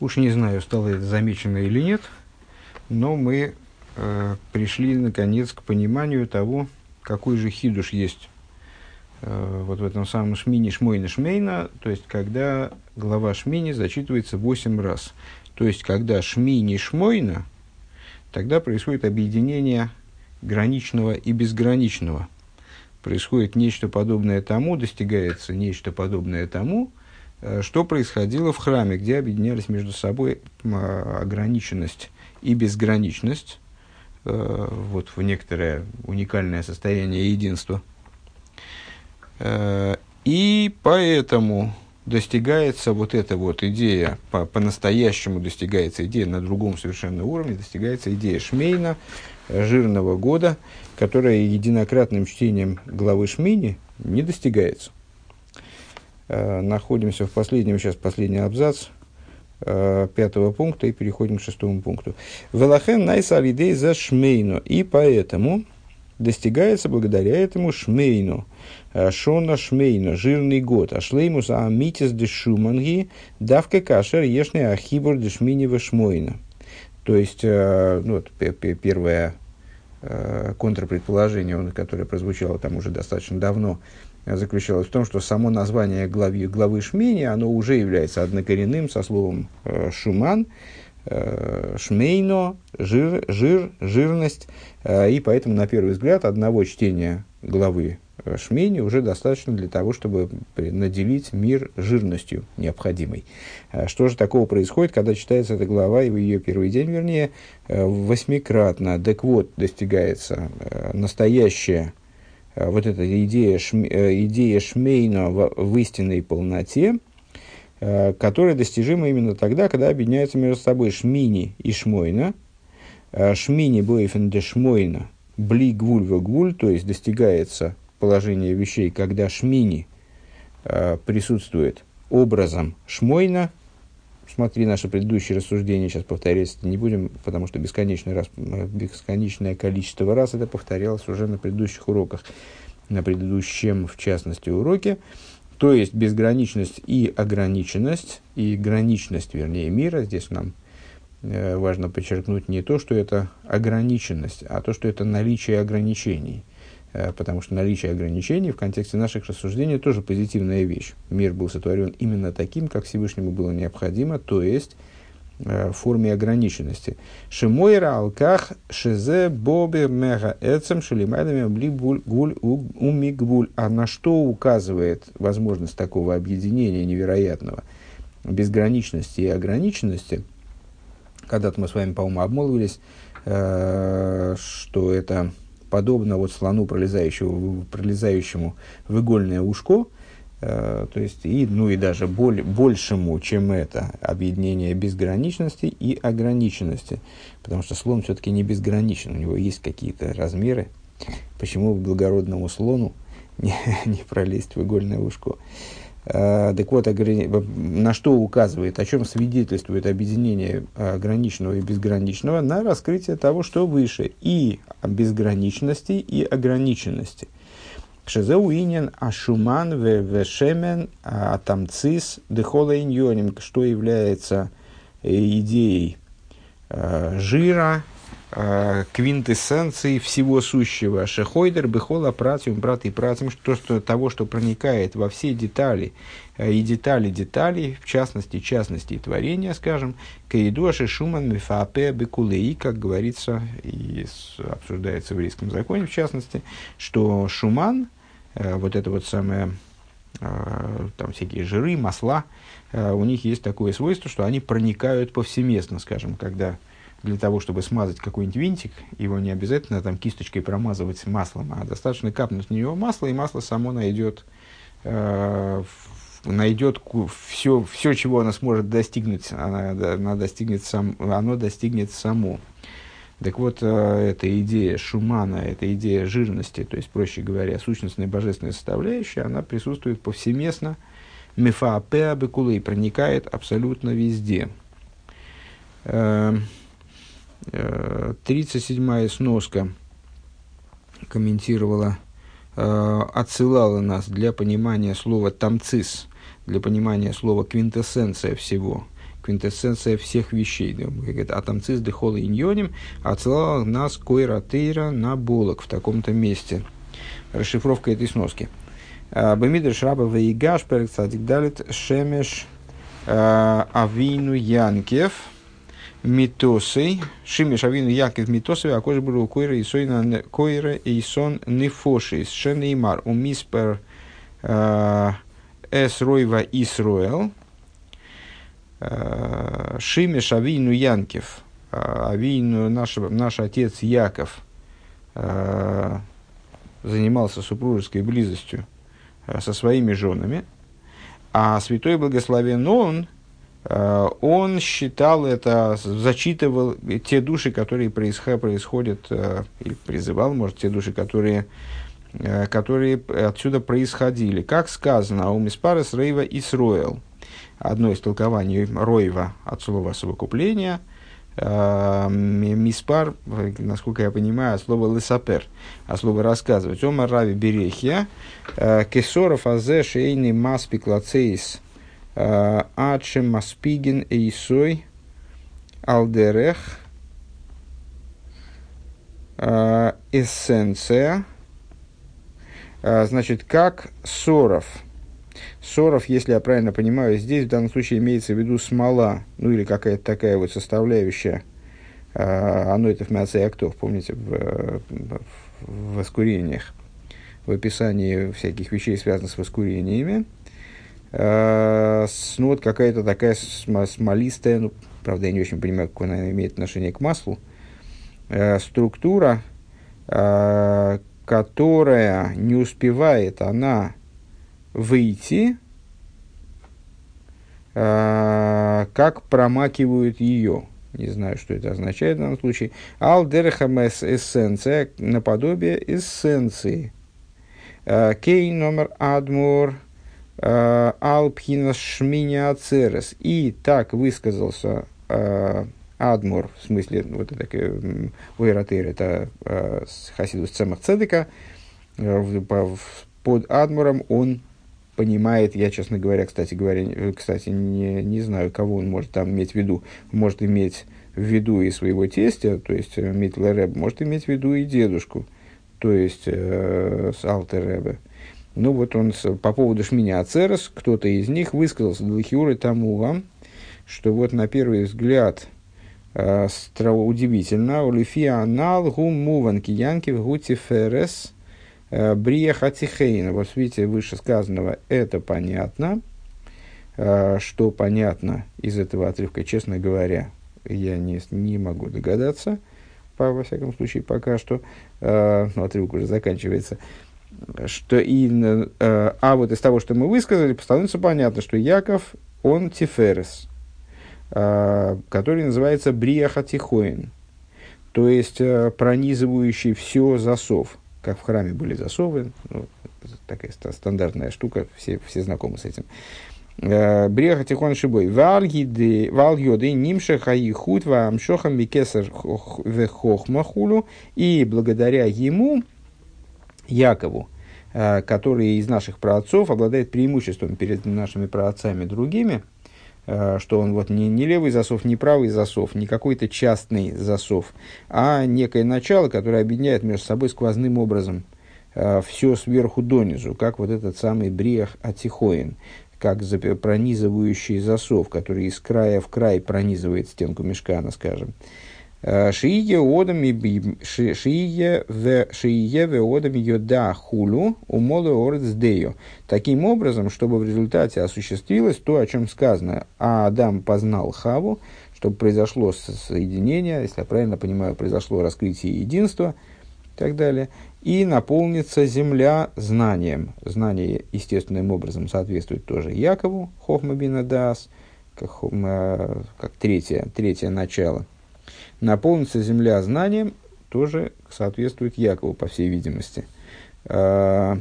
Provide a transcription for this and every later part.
Уж не знаю, стало это замечено или нет, но мы э, пришли наконец к пониманию того, какой же хидуш есть э, вот в этом самом шмине шмойна шмейна, то есть когда глава шмини зачитывается 8 раз. То есть когда шмини шмойна, тогда происходит объединение граничного и безграничного. Происходит нечто подобное тому, достигается нечто подобное тому, что происходило в храме, где объединялись между собой ограниченность и безграничность, э, вот в некоторое уникальное состояние единства. Э, и поэтому достигается вот эта вот идея, по- по-настоящему достигается идея на другом совершенно уровне, достигается идея Шмейна, жирного года, которая единократным чтением главы Шмини не достигается. Э, находимся в последнем, сейчас последний абзац э, пятого пункта и переходим к шестому пункту. Велахен найса алидей за шмейну. И поэтому достигается благодаря этому шмейну. Э, шона шмейну, жирный год. Ашлеймус амитис де шуманги, давка кашер ешный ахибур де шминева шмойна. То есть, ну, вот, первое контрпредположение, которое прозвучало там уже достаточно давно, заключалась в том, что само название главы, главы Шмени, оно уже является однокоренным со словом э, шуман, э, шмейно, жир, жир, жирность, э, и поэтому, на первый взгляд, одного чтения главы Шмени уже достаточно для того, чтобы наделить мир жирностью необходимой. Что же такого происходит, когда читается эта глава, и в ее первый день, вернее, восьмикратно, так вот, достигается настоящее вот эта идея, э, идея Шмейна в, в истинной полноте, э, которая достижима именно тогда, когда объединяются между собой Шмини и Шмойна. Шмини бойфен де Шмойна, бли гвуль гвуль, то есть достигается положение вещей, когда Шмини присутствует образом Шмойна, смотри наши предыдущие рассуждения, сейчас повторять не будем, потому что бесконечный раз, бесконечное количество раз это повторялось уже на предыдущих уроках, на предыдущем, в частности, уроке. То есть безграничность и ограниченность, и граничность, вернее, мира, здесь нам э, важно подчеркнуть не то, что это ограниченность, а то, что это наличие ограничений – потому что наличие ограничений в контексте наших рассуждений тоже позитивная вещь. Мир был сотворен именно таким, как Всевышнему было необходимо, то есть э, в форме ограниченности. Шимойра алках шезе бобе мега эцем шелимайдами гуль умигбуль. А на что указывает возможность такого объединения невероятного, безграничности и ограниченности? Когда-то мы с вами, по-моему, обмолвились, э, что это подобно вот слону, пролезающему, пролезающему в игольное ушко, э, то есть, и, ну и даже боль, большему, чем это, объединение безграничности и ограниченности. Потому что слон все-таки не безграничен, у него есть какие-то размеры. Почему благородному слону не, не пролезть в игольное ушко? Э, так вот, на что указывает, о чем свидетельствует объединение ограниченного и безграничного? На раскрытие того, что выше, и безграничности, и ограниченности. Шезеуинен ашуман вешемен атамцис дехола иньоним, что является э, идеей э, жира, э, квинтэссенцией всего сущего. Шехойдер, бехола, пратиум, брат и пратиум, что, что, того, что проникает во все детали, э, и детали деталей, в частности, частности творения, скажем, каидуаши шуман мифапе бекулей, как говорится и обсуждается в еврейском законе, в частности, что шуман, э, вот это вот самое, э, там всякие жиры, масла, у них есть такое свойство, что они проникают повсеместно, скажем, когда для того, чтобы смазать какой-нибудь винтик, его не обязательно там кисточкой промазывать маслом, а достаточно капнуть на него масло, и масло само найдет, э, найдет все, все, чего оно сможет достигнуть, она, она достигнет сам, оно достигнет само. Так вот, э, эта идея шумана, эта идея жирности, то есть, проще говоря, сущностная божественная составляющая, она присутствует повсеместно, мефаапеа бекулей, проникает абсолютно везде. Э, 37-я сноска комментировала, э, отсылала нас для понимания слова «тамцис», для понимания слова «квинтэссенция» всего, квинтэссенция всех вещей. Говорит, атомцис дехола иньоним отсылал нас койратейра на булок в таком-то месте. Расшифровка этой сноски. Бемидр шраба вейгаш перек цадик далит шемеш авину янкев митосой шимеш авину янкев митосой а кожа был койра и сойна койра и сон нефошис шенеймар у миспер эс ройва исруэл. Шимеш авину янкев. Авину наш, наш отец Яков занимался супружеской близостью Э, со своими женами, а святой благословен он, э, он считал это, зачитывал те души, которые происходят, э, или призывал, может, те души, которые, которые отсюда происходили. Как сказано, у Миспарес Рейва Исроэл, одно из толкований Ройва от слова совокупления – Э, миспар, насколько я понимаю, от слова лесапер, от слова рассказывать. Ома рави берехия, э, кесоров азе шейни маспик лацейс, э, адшем маспиген эйсой, алдерех, эссенция, значит, как соров – Соров, если я правильно понимаю, здесь в данном случае имеется в виду смола, ну или какая-то такая вот составляющая. А, оно это в Мяце Актов, помните, в, в воскурениях, в описании всяких вещей, связанных с воскурениями. А, ну вот какая-то такая смолистая, ну, правда, я не очень понимаю, какое она имеет отношение к маслу, а, структура, которая не успевает, она выйти, э, как промакивают ее. Не знаю, что это означает в данном случае. Алдерхам эссенция, наподобие эссенции. Э, кей номер адмур э, алпхина шминя церес. И так высказался э, Адмур, в смысле, вот это Уэратер, это э, Хасидус Цемах Цедека, э, под Адмуром он понимает, я, честно говоря, кстати говоря, э, кстати, не, не знаю, кого он может там иметь в виду. Может иметь в виду и своего тестя, то есть э, Митлереб, может иметь в виду и дедушку, то есть э, с Алтеребе. Ну вот он по поводу Шминя Ацерес, кто-то из них высказался Далхиуры Тамула, что вот на первый взгляд э, удивительно, Улифия Анал Гум Муван Киянки Гути Ферес – Э, Брия Хатихейна, вот видите, вышесказанного, это понятно. Э, что понятно из этого отрывка, честно говоря, я не, не могу догадаться, по, во всяком случае, пока что. Э, ну, отрывок уже заканчивается. Что и, а вот из того, что мы высказали, становится понятно, что Яков, он Тиферес, который называется Брия Хатихоин, то есть пронизывающий все засов как в храме были засовы, ну, такая стандартная штука, все, все знакомы с этим. Э, Бреха тихон шибой. Вал йоды нимша хаихут вам шохам микесар вехохмахулу. И благодаря ему, Якову, э, который из наших праотцов обладает преимуществом перед нашими праотцами другими, Э, что он вот не, не левый засов, не правый засов, не какой-то частный засов, а некое начало, которое объединяет между собой сквозным образом э, все сверху донизу, как вот этот самый бриах атихоин, как пронизывающий засов, который из края в край пронизывает стенку мешкана, скажем. Э, шиие одами шиие в шиие в одами йода хулу умолу ордсдею. Таким образом, чтобы в результате осуществилось то, о чем сказано, а Адам познал Хаву, чтобы произошло соединение, если я правильно понимаю, произошло раскрытие единства и так далее, и наполнится земля знанием. Знание естественным образом соответствует тоже Якову, Хохмабина Дас, как, э, как третье, третье начало – наполнится земля знанием, тоже соответствует Якову, по всей видимости. А,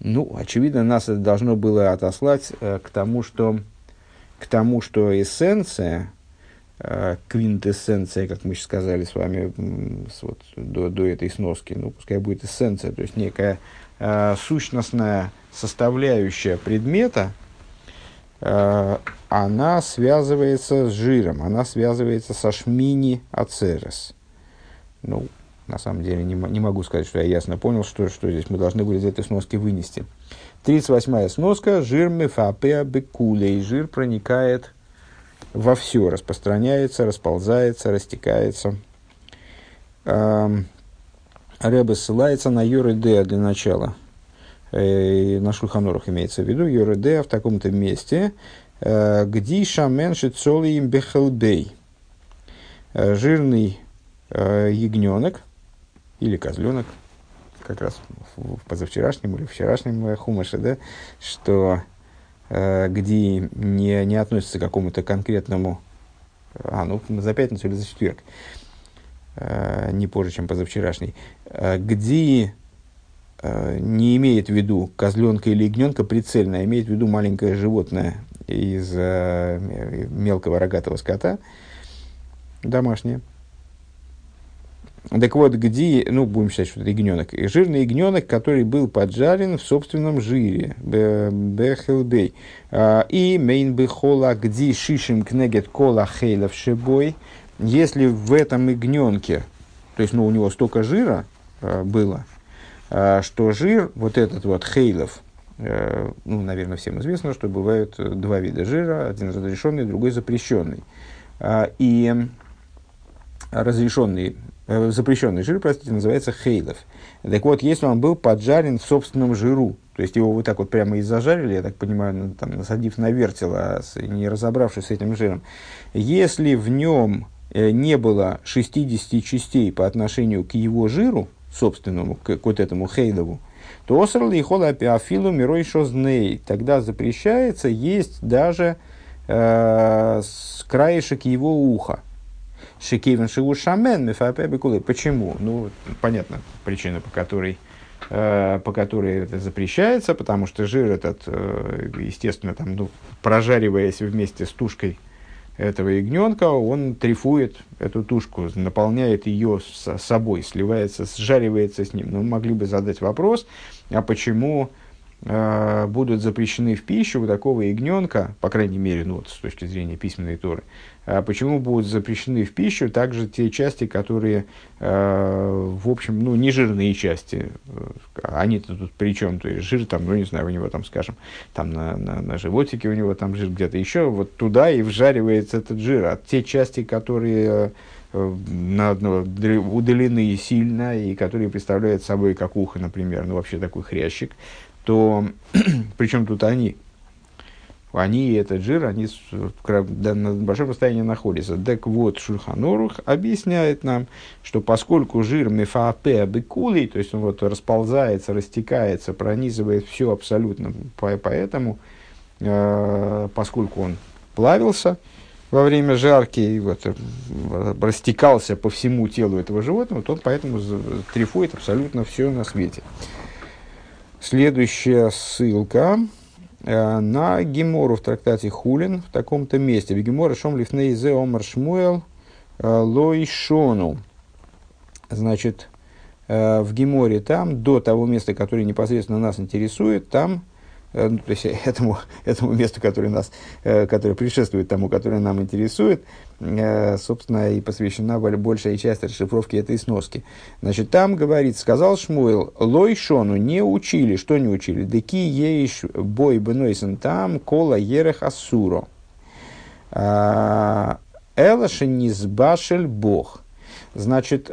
ну, очевидно, нас это должно было отослать э, к тому, что, к тому, что эссенция, э, квинтэссенция, как мы сейчас сказали с вами вот, до, до этой сноски, ну, пускай будет эссенция, то есть некая э, сущностная составляющая предмета, она связывается с жиром, она связывается со шмини ацерес. Ну, на самом деле, не, не могу сказать, что я ясно понял, что, что здесь мы должны были из этой сноски вынести. 38-я сноска. Жир мефапеа бекулей. Жир проникает во все, распространяется, расползается, растекается. Эм, Рэбе ссылается на Йоредея для начала. Э, на Шульханорах имеется в виду Йоредея в таком-то месте. Э, где шаменши цолиим бехелбей. Э, жирный ягненок или козленок, как раз в, позавчерашнем или вчерашнем хумаше, да, что где не, не относится к какому-то конкретному, а, ну, за пятницу или за четверг, не позже, чем позавчерашний, где не имеет в виду козленка или ягненка прицельно, а имеет в виду маленькое животное из э, мелкого рогатого скота, домашнее, так вот, где, ну, будем считать, что это ягненок, жирный ягненок, который был поджарен в собственном жире, бехелбей, а, и мейн бехола, где шишим кнегет кола хейлов шебой, если в этом ягненке, то есть, ну, у него столько жира а, было, что жир, вот этот вот хейлов, э, ну, наверное, всем известно, что бывают два вида жира, один разрешенный, другой запрещенный. И разрешенный Э, запрещенный жир, простите, называется хейлов. Так вот, если он был поджарен в собственном жиру, то есть его вот так вот прямо и зажарили, я так понимаю, ну, там, насадив на вертело, не разобравшись с этим жиром, если в нем э, не было 60 частей по отношению к его жиру, собственному, к, к вот этому хейлову, то осрал и хола пиафилу мирой шозней. Тогда запрещается есть даже э, краешек его уха. Шикивен шигу шамен мифапе бекулы. Почему? Ну, понятно, причина, по которой, э, по которой это запрещается, потому что жир этот, э, естественно, там, ну, прожариваясь вместе с тушкой этого ягненка, он трифует эту тушку, наполняет ее с собой, сливается, сжаривается с ним. Но мы могли бы задать вопрос, а почему э, будут запрещены в пищу у такого ягненка, по крайней мере, ну, вот, с точки зрения письменной торы, почему будут запрещены в пищу также те части, которые, э, в общем, ну, не жирные части. Они-то тут при чем? То есть жир там, ну, не знаю, у него там, скажем, там на, на, на животике у него там жир где-то еще, вот туда и вжаривается этот жир. А те части, которые э, на, удалены сильно и которые представляют собой как ухо, например, ну, вообще такой хрящик, то причем тут они? Они этот жир, они на большом расстоянии находятся. Так вот, Шульханорух объясняет нам, что поскольку жир мефаапе бекулей, то есть он вот расползается, растекается, пронизывает все абсолютно, поэтому, э, поскольку он плавился во время жарки и вот, э, растекался по всему телу этого животного, то он поэтому трифует абсолютно все на свете. Следующая ссылка на Гемору в трактате Хулин в таком-то месте. Гемора Шом Лифней Зе Омар Шмуэл э, Лой Шону. Значит, э, в Геморе там, до того места, которое непосредственно нас интересует, там Э, ну, то есть этому, этому месту, которое, нас, э, которое предшествует тому, которое нам интересует, э, собственно, и посвящена большая часть расшифровки этой сноски. Значит, там говорит, сказал Шмуэл, лой шону не учили, что не учили, деки еиш бой бенойсен там, кола ерех асуро. Элаша низбашель бог. Значит,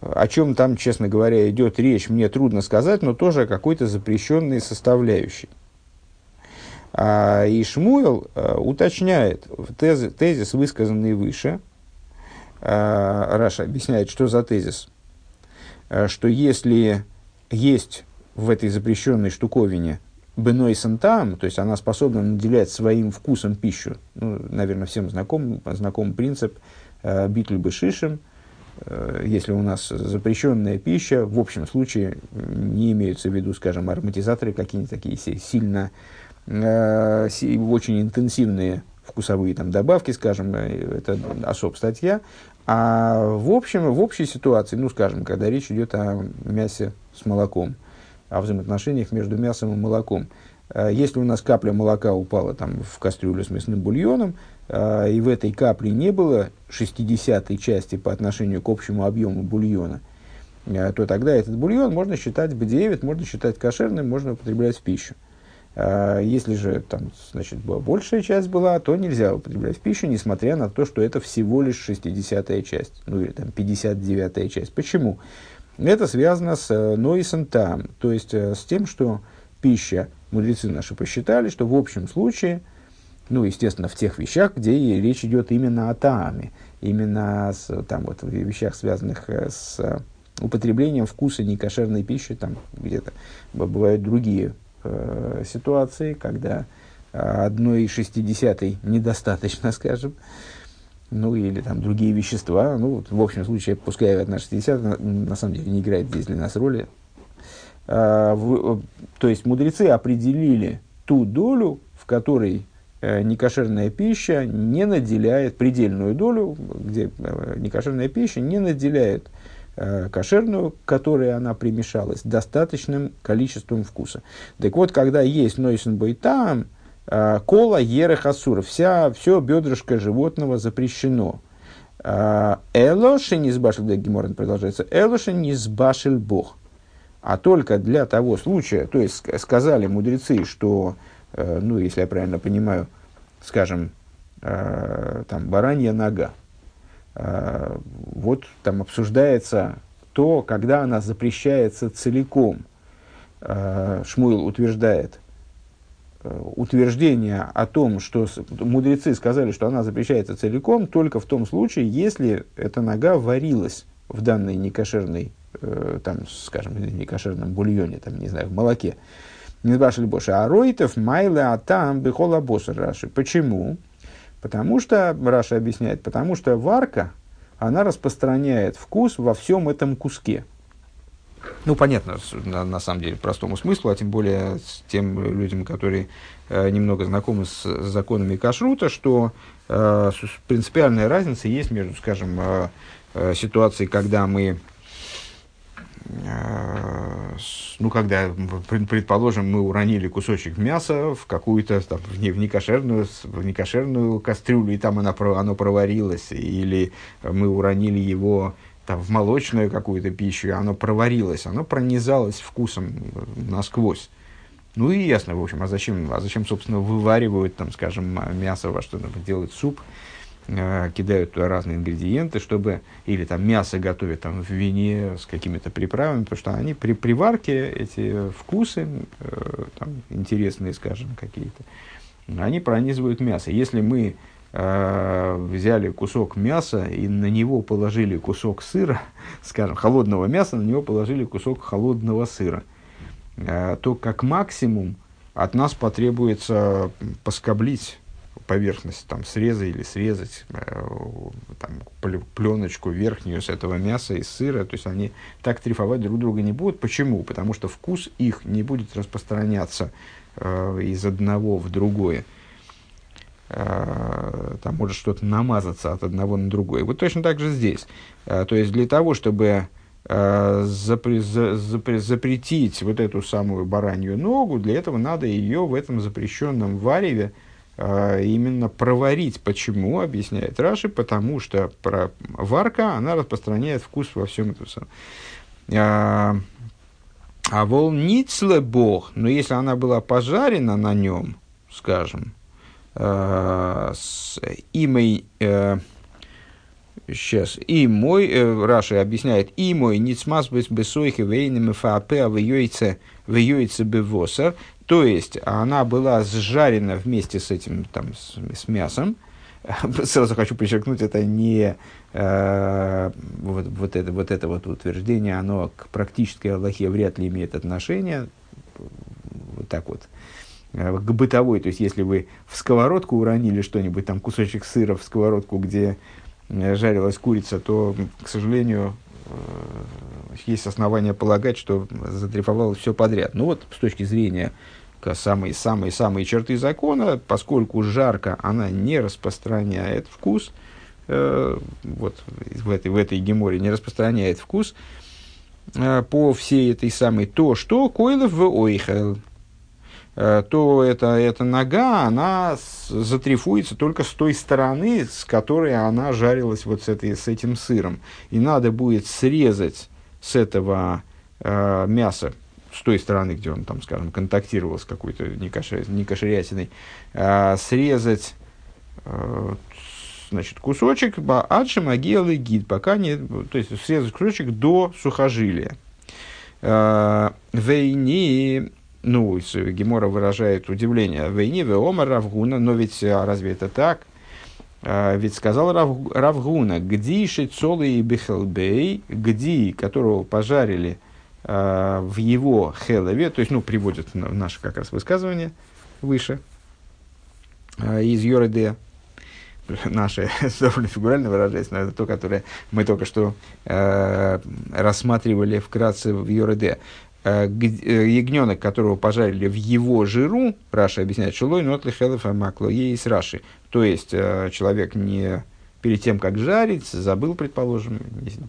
о чем там, честно говоря, идет речь, мне трудно сказать, но тоже о какой-то запрещенной составляющей. А, и Шмуэл а, уточняет тез, тезис, высказанный выше. А, Раша объясняет, что за тезис. А, что если есть в этой запрещенной штуковине беной сантам, то есть она способна наделять своим вкусом пищу, ну, наверное, всем знаком, знаком принцип э, битль бешишем – Э, если у нас запрещенная пища, в общем случае не имеются в виду, скажем, ароматизаторы какие-нибудь такие сильно, э, очень интенсивные вкусовые там, добавки, скажем, э, это особая статья. А в общем, в общей ситуации, ну, скажем, когда речь идет о мясе с молоком, о взаимоотношениях между мясом и молоком, Если у нас капля молока упала там, в кастрюлю с мясным бульоном, и в этой капле не было 60 части по отношению к общему объему бульона, то тогда этот бульон можно считать бдевит, можно считать кошерным, можно употреблять в пищу. А, если же там, значит, большая часть была, то нельзя употреблять в пищу, несмотря на то, что это всего лишь 60-я часть, ну или там 59-я часть. Почему? Это связано с э, нойсом там, то есть э, с тем, что пища, мудрецы наши посчитали, что в общем случае, ну, естественно, в тех вещах, где речь идет именно о тааме, именно с, там, вот, в вещах, связанных э, с употреблением вкуса некошерной пищи, там где-то бывают другие э, ситуации, когда одной шестидесятой недостаточно, скажем, ну или там другие вещества, ну вот, в общем случае, пускай одна шестидесятая, на, самом деле не играет здесь для нас роли. А, в, то есть мудрецы определили ту долю, в которой э, некошерная пища не наделяет, предельную долю, где э, некошерная пища не наделяет Э, кошерную, которой она примешалась, достаточным количеством вкуса. Так вот, когда есть нойсен там э, кола ерех асур, вся, все бедрышко животного запрещено. Э, Элоши не сбашил, да, Геморрен продолжается, Элоши не сбашил Бог. А только для того случая, то есть сказали мудрецы, что, ну, если я правильно понимаю, скажем, там, баранья нога, Э, вот там обсуждается то, когда она запрещается целиком. Э, Шмуил утверждает, э, утверждение о том, что мудрецы сказали, что она запрещается целиком, только в том случае, если эта нога варилась в данной некошерной, там, скажем, некошерном бульоне, там, не знаю, в молоке. Не спрашивали больше. А ройтов майла атам бихола босса раши. Почему? Потому что, Раша объясняет, потому что варка, она распространяет вкус во всем этом куске. Ну, понятно, на, на самом деле, простому смыслу, а тем более с тем людям, которые э, немного знакомы с, с законами кашрута, что э, принципиальная разница есть между, скажем, э, э, ситуацией, когда мы ну, когда, предположим, мы уронили кусочек мяса в какую-то, там, в, не, в, некошерную, в некошерную кастрюлю, и там она, оно проварилось, или мы уронили его там, в молочную какую-то пищу, и оно проварилось, оно пронизалось вкусом насквозь. Ну и ясно, в общем, а зачем, а зачем собственно, вываривают, там, скажем, мясо во что-то, делать суп, Э, кидают туда разные ингредиенты, чтобы, или там мясо готовят там в вине с какими-то приправами, потому что они при приварке, эти вкусы, э, там, интересные, скажем, какие-то, они пронизывают мясо. Если мы э, взяли кусок мяса и на него положили кусок сыра, скажем, холодного мяса, на него положили кусок холодного сыра, э, то как максимум от нас потребуется поскоблить поверхность там среза или срезать э, там, пленочку верхнюю с этого мяса и сыра, то есть они так трифовать друг друга не будут. Почему? Потому что вкус их не будет распространяться э, из одного в другое. Э, там может что-то намазаться от одного на другое. Вот точно так же здесь. Э, то есть для того, чтобы э, запре, за, запре, запретить вот эту самую баранью ногу, для этого надо ее в этом запрещенном вареве именно проварить. Почему, объясняет Раши, потому что варка, она распространяет вкус во всем этом самом. А, а волницле бог, но если она была пожарена на нем, скажем, э, с имей, э, сейчас, и мой, э, Раши объясняет, и мой ницмас бесойхи вейнем фаапе, а в яйце, в яйце бевосер, то есть она была сжарена вместе с этим там, с, с мясом. Сразу хочу подчеркнуть, это не э, вот, вот, это, вот это вот утверждение, оно к практической Аллахе вряд ли имеет отношение. Вот так вот э, к бытовой, то есть если вы в сковородку уронили что-нибудь, там кусочек сыра в сковородку, где жарилась курица, то, к сожалению, э, есть основания полагать, что затрифовалось все подряд. Ну вот, с точки зрения самые-самые-самые черты закона, поскольку жарко она не распространяет вкус, э, вот в этой, в этой геморе не распространяет вкус э, по всей этой самой то, что койлов в ойхел. Э, то эта, эта нога, она затрифуется только с той стороны, с которой она жарилась вот с, этой, с этим сыром. И надо будет срезать с этого э, мяса, с той стороны, где он, там, скажем, контактировал с какой-то некошерятиной, э, срезать э, значит, кусочек, адши могилы гид, пока не, то есть срезать кусочек до сухожилия. Э, вейни, ну, Гемора выражает удивление, вейни веома Равгуна, но ведь а разве это так? Э, ведь сказал Рав, Равгуна, гди шицолы и бихелбей, гди, которого пожарили э, в его хелове, то есть, ну, приводит наше как раз высказывание выше, из Йореде, наше довольно фигурально выражаясь, но это то, которое мы только что э, рассматривали вкратце в Йореде. Э, э, ягненок, которого пожарили в его жиру, Раша объясняет, шелой нот лихелев амакло есть Раши. То есть, э, человек не перед тем, как жарить, забыл, предположим,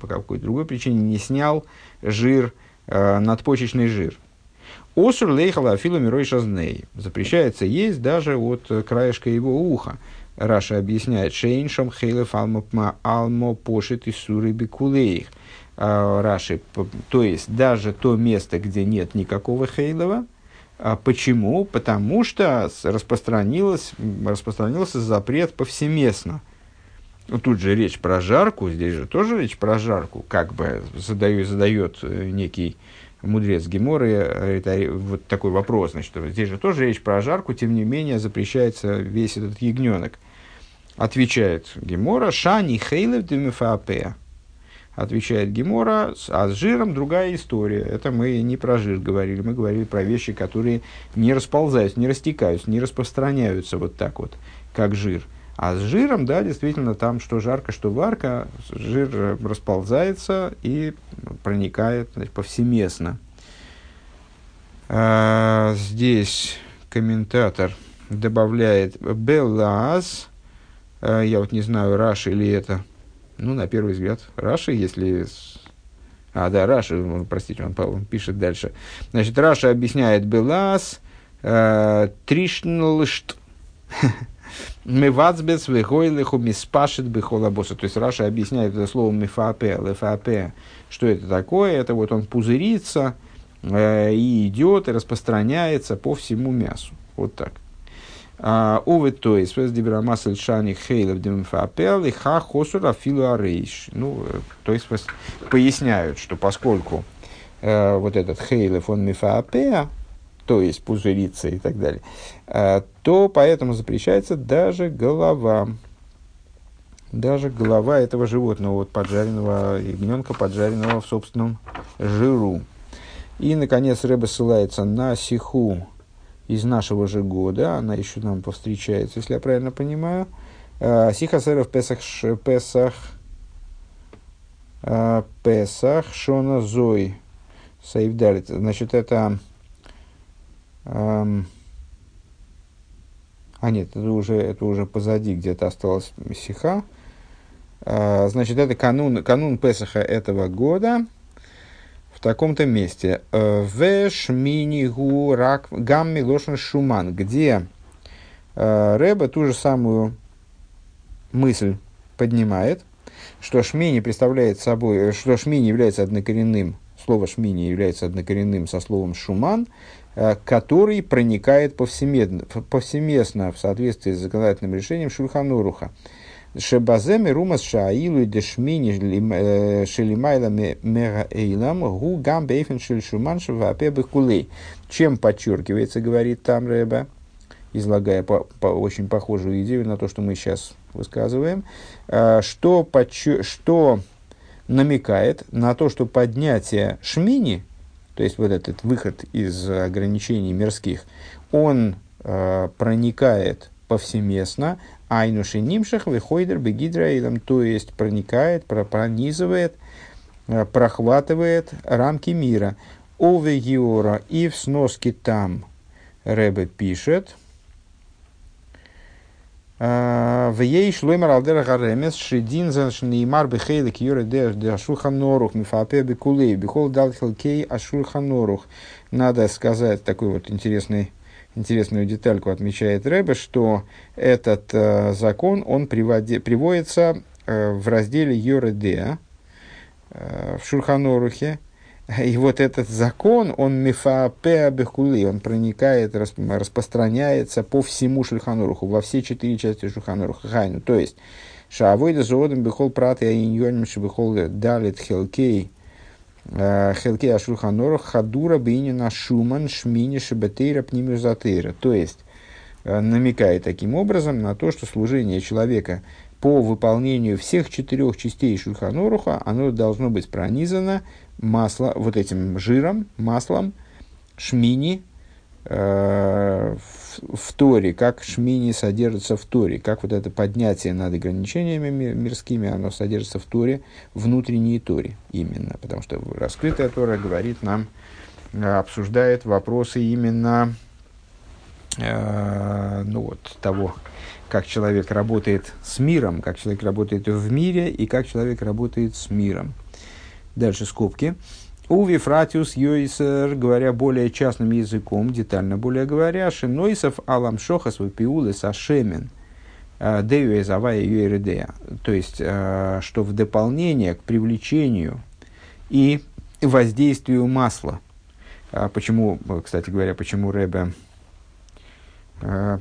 по какой-то другой причине, не снял жир, надпочечный жир. Осур лейхала афилу мирой шазней. Запрещается есть даже от краешка его уха. Раша объясняет, Шейншам хейлев алмо пошит и суры бекулеих. А, Раши, то есть даже то место, где нет никакого хейлова, а почему? Потому что распространилось, распространился запрет повсеместно. Ну, тут же речь про жарку, здесь же тоже речь про жарку, как бы задаю, задает э, некий мудрец Геморы это, вот такой вопрос. Значит, здесь же тоже речь про жарку, тем не менее запрещается весь этот ягненок. Отвечает Гемора, шани хейлев демифаапея. Отвечает Гемора, а с жиром другая история. Это мы не про жир говорили, мы говорили про вещи, которые не расползаются, не растекаются, не распространяются вот так вот, как жир. А с жиром, да, действительно, там что жарко, что варка, жир расползается и проникает значит, повсеместно. А, здесь комментатор добавляет Беллаз, а, я вот не знаю, Раш или это, ну, на первый взгляд, Раши, если... А, да, Раши, простите, он, он пишет дальше. Значит, Раша объясняет Белас, э, Тришнлшт, Мевацбец, Вегойлиху, Миспашет, Бехолабоса. То есть Раша объясняет это слово Мефапе, Лефапе, что это такое. Это вот он пузырится э, и идет, и распространяется по всему мясу. Вот так. Увы, то есть, с дибрамасль шани хейлов демфапел и ха хосура филу. Ну, то есть, поясняют, что поскольку э, вот этот хейлов, он мифаапеа, то есть пузырится и так далее, э, то поэтому запрещается даже голова. Даже голова этого животного, вот поджаренного ягненка, поджаренного в собственном жиру. И, наконец, Рэба ссылается на сиху из нашего же года, она еще нам повстречается, если я правильно понимаю. А, Сихасеров Песах, Песах, а, Песах, Шона Зой, Саивдалит. Значит, это... а нет, это уже, это уже позади, где-то осталась Сиха. Значит, это канун, канун Песаха этого года – таком-то месте. Э, в Шминигу рак гамми лошен шуман, где э, Рэба ту же самую мысль поднимает, что Шмини представляет собой, что Шмини является однокоренным, слово Шмини является однокоренным со словом шуман, э, который проникает повсеместно, повсеместно в соответствии с законодательным решением Шульхануруха. Шебаземи румас шаилу дешмини э, шелимайла мега эйлам гу гам бейфен шельшуман шевапе бекулей. Чем подчеркивается, говорит там Рэба, излагая по, по, очень похожую идею на то, что мы сейчас высказываем, э, что, подчер, что намекает на то, что поднятие шмини, то есть вот этот выход из ограничений мирских, он э, проникает повсеместно, Айнуши нимшах выходер бегидраилом, то есть проникает, пронизывает, э, прохватывает рамки мира. Ове Геора и в сноске там Ребе пишет, «Э, в ей шлоймар алдер гаремес шидин неймар бехейлик юре де ашулханорух мифапе бекулей бехол дал хилкей ашулханорух. Надо сказать такой вот интересный интересную детальку отмечает Рэбе, что этот э, закон, он приводи, приводится э, в разделе Йоредеа э, в Шурханорухе. И вот этот закон, он мифаапеа бехули, он проникает, распространяется по всему Шульханоруху, во все четыре части Шульханоруха. Хайну. То есть, шаавойда зоодом бехол праты аиньоним шебехол далит хелкей – Хелки Ашулханора Хадура Бейнина Шуман Шмини Шебетейра Пнимюзатейра. То есть, э, намекает таким образом на то, что служение человека по выполнению всех четырех частей Шульханоруха, оно должно быть пронизано масло, вот этим жиром, маслом, шмини, э, в, в Торе, как шмини содержится в Торе, как вот это поднятие над ограничениями мирскими, оно содержится в Торе, внутренней Торе именно, потому что раскрытая Тора говорит нам, э, обсуждает вопросы именно э, ну вот, того, как человек работает с миром, как человек работает в мире и как человек работает с миром. Дальше скобки. Уви фратиус йойсер, говоря более частным языком, детально более говоря, шинойсов алам шохас випиулы сашемен, э, дею эзавая юэредея. То есть, э, что в дополнение к привлечению и воздействию масла. А почему, кстати говоря, почему Рэбе э,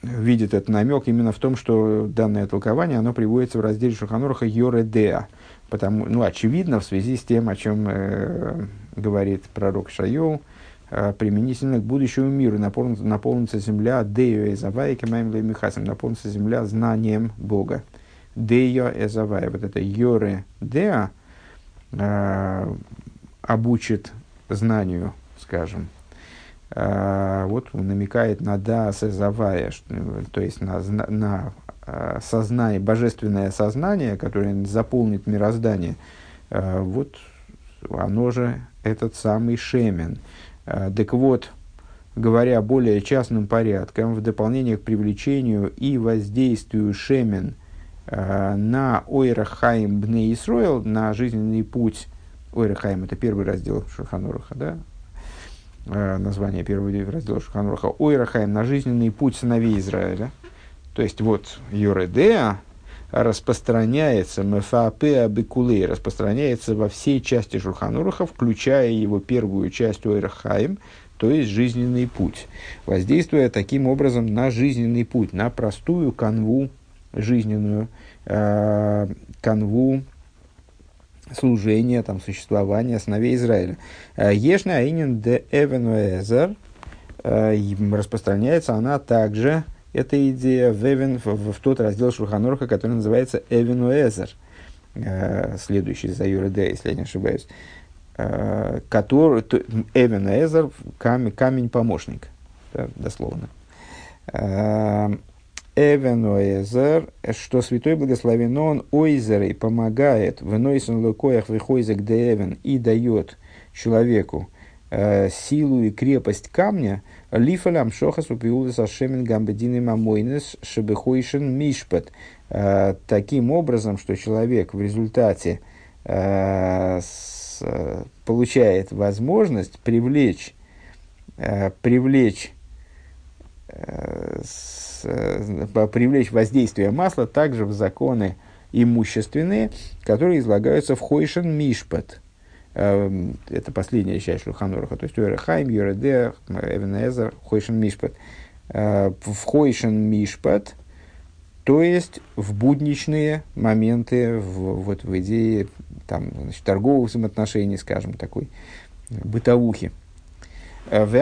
видит этот намек именно в том, что данное толкование, оно приводится в разделе Шуханурха Йоредеа – Потому, ну, очевидно, в связи с тем, о чем э, говорит пророк Шайоу, э, применительно к будущему миру. Наполнится, наполнится земля Дею Эзавай, Кемаймлей Михасим, наполнится земля знанием Бога. Дею Эзавай, вот это Йоре Деа э, обучит знанию, скажем, Uh, вот намекает на да Эзавая, то есть на, на Э, сознание, божественное сознание, которое заполнит мироздание, э, вот оно же этот самый Шемен. Э, так вот, говоря более частным порядком, в дополнение к привлечению и воздействию Шемен на Ойрахаим Бне Исроил, на жизненный путь Ойрахаим, это первый раздел Шуханоруха, да? название первого раздела Шуханоруха, Ойрахаим, на жизненный путь сыновей Израиля – то есть вот Юредеа распространяется, мефаапеа бекулей, распространяется во всей части Шурхануруха, включая его первую часть Ойрахаим, то есть жизненный путь, воздействуя таким образом на жизненный путь, на простую канву жизненную, э, канву служения, там, существования сыновей Израиля. Э, Ешна Айнин де Эвенуэзер э, распространяется она также эта идея в, Эвен, в, в, тот раздел Шурханорха, который называется Эвенуэзер, э, следующий за Юреде, если я не ошибаюсь, э, который, то, Эвенуэзер, камень, камень помощник, да, дословно. Э, Эвенуэзер, что святой благословен он, ойзерой помогает в нойсен лукоях выхойзек де Эвен и дает человеку э, силу и крепость камня, Лифалям шохас упиулис ашемен гамбедины мамойнес шебехойшен мишпат. Э, таким образом, что человек в результате э, получает возможность привлечь, э, привлечь, привлечь воздействие масла также в законы имущественные, которые излагаются в Хойшен Мишпат – это последняя часть Шульханураха, то есть Уэрахайм, Юреде, Эвенезер, Хойшен Мишпат. Э, в Хойшен Мишпат, то есть в будничные моменты, в, вот в идее там, значит, торговых взаимоотношений, скажем, такой бытовухи. Э, в.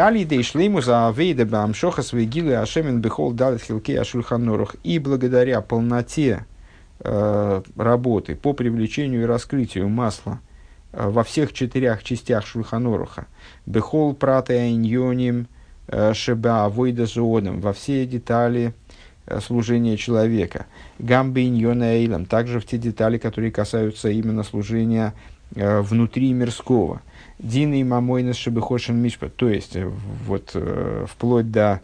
И благодаря полноте э, работы по привлечению и раскрытию масла – во всех четырех частях Шульханоруха. Бехол прата иньоним э, шеба войда зоодом. Во все детали э, служения человека. Гамбы иньона эйлом. Также в те детали, которые касаются именно служения внутри мирского. Дина и мамойнес шебехошен мишпа. То есть, вот, вплоть до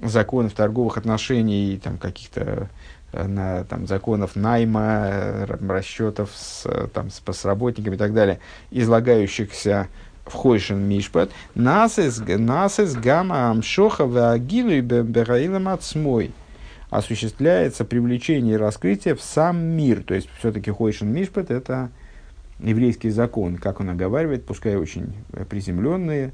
законов торговых отношений, там, каких-то Э, на там, законов найма, э, расчетов с, там, с, с работниками и так далее, излагающихся в Хойшен Мишпат, насес гамма амшоха ваагилу бегаилам отсмой осуществляется привлечение и раскрытие в сам мир. То есть, все-таки Хойшен Мишпат – это еврейский закон, как он оговаривает, пускай очень приземленные,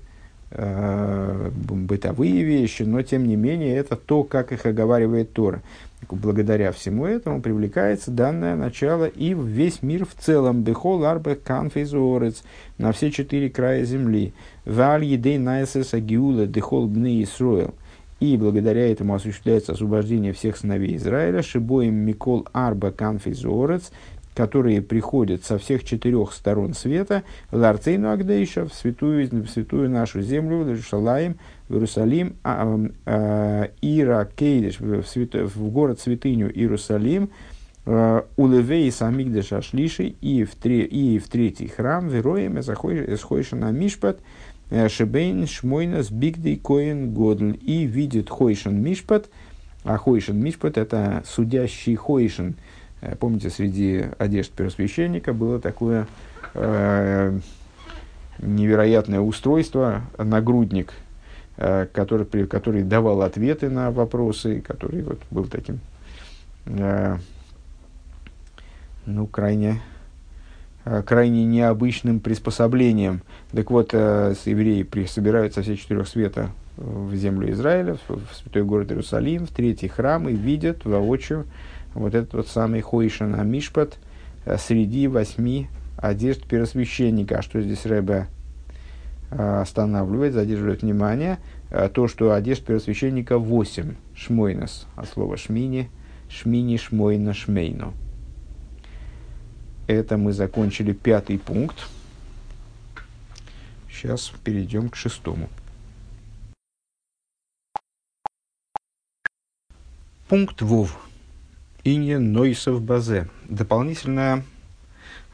э, бытовые вещи, но тем не менее это то, как их оговаривает Тора. Благодаря всему этому привлекается данное начало и в весь мир в целом. Бехол арбе канфизорец на все четыре края земли. Валь едей найсес агиула дехол бны Исруэл. И благодаря этому осуществляется освобождение всех сыновей Израиля. Шибоем Микол Арба Канфизорец которые приходят со всех четырех сторон света, Ларцейну Агдейша, в святую, в святую нашу землю, Иерусалим, в Иерусалим, а, а, Ира Кейдеш, в, в город святыню Иерусалим, а, Улевей Самигдеш Ашлиши, и в, три, и в третий храм, Вероем Эсхойша на Мишпат, э, Шебейн Шмойнас Бигдей Коин Годль, и видит Хойшин Мишпат, а Хойшин Мишпат это судящий Хойшин, Э, помните, среди одежд первосвященника было такое э, невероятное устройство, нагрудник, э, который, который давал ответы на вопросы, который вот, был таким, э, ну, крайне, э, крайне необычным приспособлением. Так вот, э, евреи при, собираются все четырех света в землю Израиля, в, в святой город Иерусалим, в третий храм и видят воочию, вот этот вот самый Хойшин Амишпат э, среди восьми одежд первосвященника. А что здесь Рэбе э, останавливает, задерживает внимание, э, то, что одежд первосвященника восемь, шмойнос, от слова шмини, шмини, шмойна, шмейно. Это мы закончили пятый пункт. Сейчас перейдем к шестому. Пункт ВОВ. Инья Нойсов Базе. Дополнительная, э,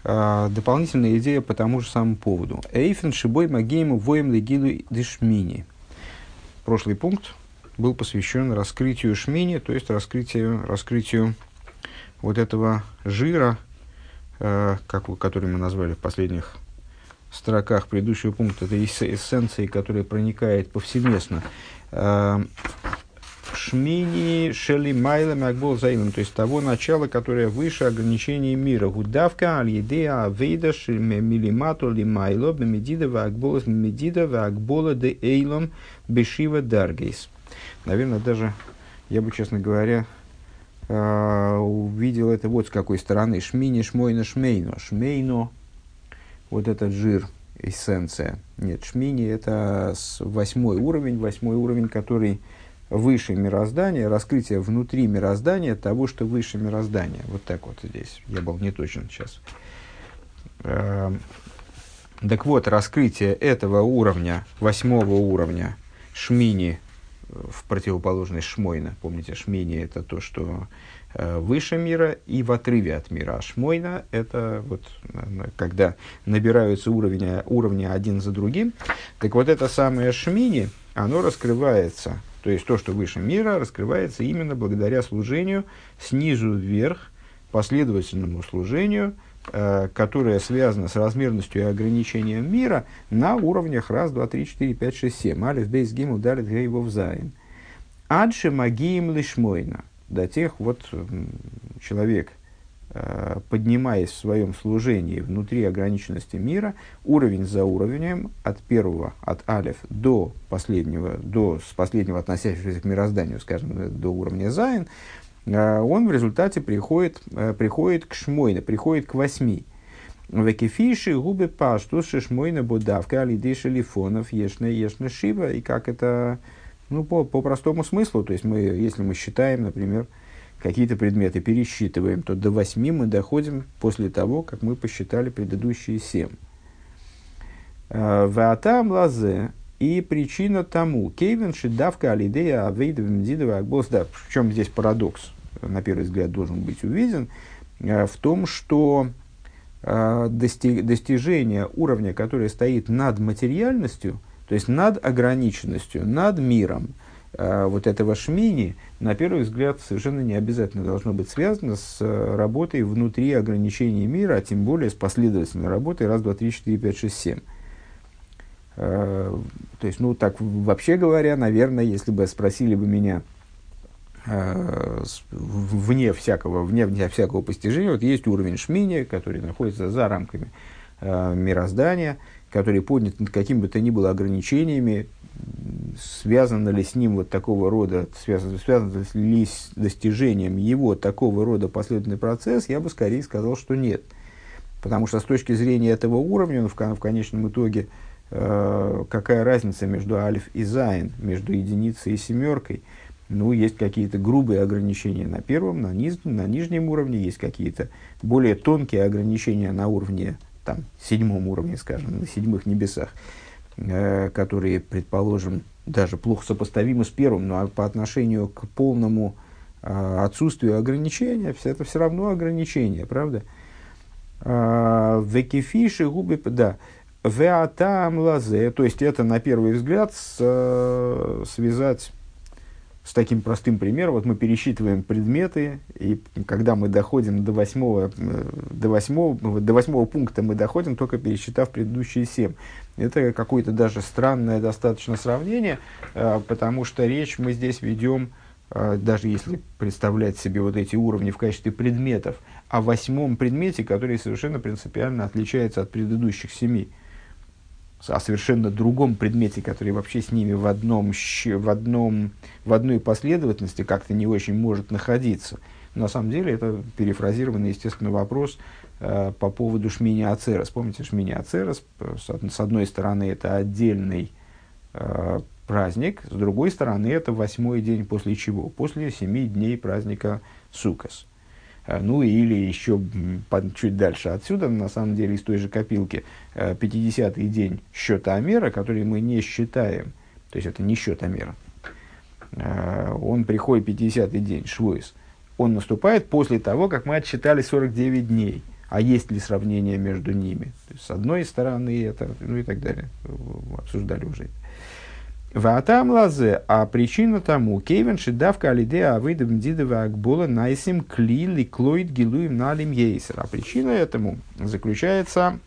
дополнительная идея по тому же самому поводу. Эйфен Шибой Магейму Воем Легилу Дешмини. Прошлый пункт был посвящен раскрытию шмини, то есть раскрытию, раскрытию вот этого жира, э, как, который мы назвали в последних строках предыдущего пункта, это эссенции, которая проникает повсеместно. Э, Шмини Шели Майла Макбол Заилом, то есть того начала, которое выше ограничений мира. Гудавка Аль-Едея Авейда Милимату Лимайло Бемедида Вакбола Медида Вакбола Де Эйлом Бешива Даргейс. Наверное, даже, я бы, честно говоря, а, увидел это вот с какой стороны. Шмини Шмойна Шмейно. Шмейно, вот этот жир, эссенция. Нет, Шмини это восьмой уровень, восьмой уровень, который выше мироздания, раскрытие внутри мироздания того, что выше мироздания. Вот так вот здесь. Я был не точен сейчас. Эм, так вот, раскрытие этого уровня, восьмого уровня, шмини, э, в противоположность шмойна. Помните, шмини – это то, что э, выше мира и в отрыве от мира. А шмойна – это вот, когда набираются уровни, уровни один за другим. Так вот, это самое шмини, оно раскрывается – то есть то, что выше мира, раскрывается именно благодаря служению снизу вверх, последовательному служению, э, которое связано с размерностью и ограничением мира на уровнях раз, два, три, четыре, пять, шесть, семь. אלף, בית, גימל, דלת, הא, וו, זיין. עד שמגיעים לשמונה. То есть вот человек – поднимаясь в своем служении внутри ограниченности мира, уровень за уровнем, от первого, от אלף до последнего, до, с последнего относящегося к мирозданию, скажем, до уровня זיין, э, он в результате приходит, э, приходит к שמונה, приходит к восьми. Векефиши губы пашту шишмойна будавка алидейши лифонов ешна ешна шива. И как это, ну, по, по простому смыслу, то есть мы, если мы считаем, например, какие-то предметы пересчитываем, то до восьми мы доходим после того, как мы посчитали предыдущие семь. А, Ваатам лазе и причина тому. Кейвен шидавка алидея авейда вмдидова акбос. Да, в чем здесь парадокс, на первый взгляд, должен быть увиден, а, в том, что а, достижение уровня, который стоит над материальностью, то есть над ограниченностью, над миром – Э, вот этого шмини, на первый взгляд, совершенно не обязательно должно быть связано с э, работой внутри ограничений мира, а тем более с последовательной работой раз, два, три, четыре, пять, шесть, семь. то есть, ну, так вообще говоря, наверное, если бы спросили бы меня, вне всякого, вне, вне всякого постижения, вот есть уровень שמיני, который находится за рамками мироздания, который поднят над каким бы то ни было ограничениями, связано ли с ним вот такого рода, связано, связано ли с достижением его такого рода последовательный процесс, я бы скорее сказал, что нет. Потому что с точки зрения этого уровня, ну, в, в конечном итоге, э, какая разница между אלף и זיין, между единицей и семеркой? Ну, есть какие-то грубые ограничения на первом, на, низ, на нижнем уровне, есть какие-то более тонкие ограничения на уровне, там, седьмом уровне, скажем, на седьмых небесах. Э, которые, предположим, даже плохо сопоставимы с первым, но по отношению к полному э, отсутствию ограничения, это все равно ограничение, правда? Э, Векифиши губы, да, веатам лазе, то есть это на первый взгляд с, связать с таким простым примером. Вот мы пересчитываем предметы, и когда мы доходим до восьмого, э, до восьмого, до восьмого пункта, мы доходим, только пересчитав предыдущие семь. Это какое-то даже странное достаточно сравнение, э, потому что речь мы здесь ведем, э, даже если представлять себе вот эти уровни в качестве предметов, о восьмом предмете, который совершенно принципиально отличается от предыдущих семи о совершенно другом предмете, который вообще с ними в, одном, в, одном, в одной последовательности как-то не очень может находиться. на самом деле это перефразированный, естественно, вопрос э, по поводу Шмини Ацерес. Помните, Шмини Ацерес, с, с одной стороны, это отдельный э, праздник, с другой стороны, это восьмой день после чего? После семи дней праздника Сукас. Э, ну или еще чуть дальше отсюда, на самом деле, из той же копилки, 50-й э, день счета Амера, который мы не считаем, то есть это не счет Амера, э, он приходит 50-й день, Швуис, он наступает после того, как мы отсчитали 49 дней. А есть ли сравнение между ними? То есть, с одной стороны это, ну и так далее. Обсуждали уже. Ватам лазе, а причина тому, кейвен шидавка алидея авыдам дидова акбола найсим клили клоид гилуем налим ейсер. А причина этому заключается,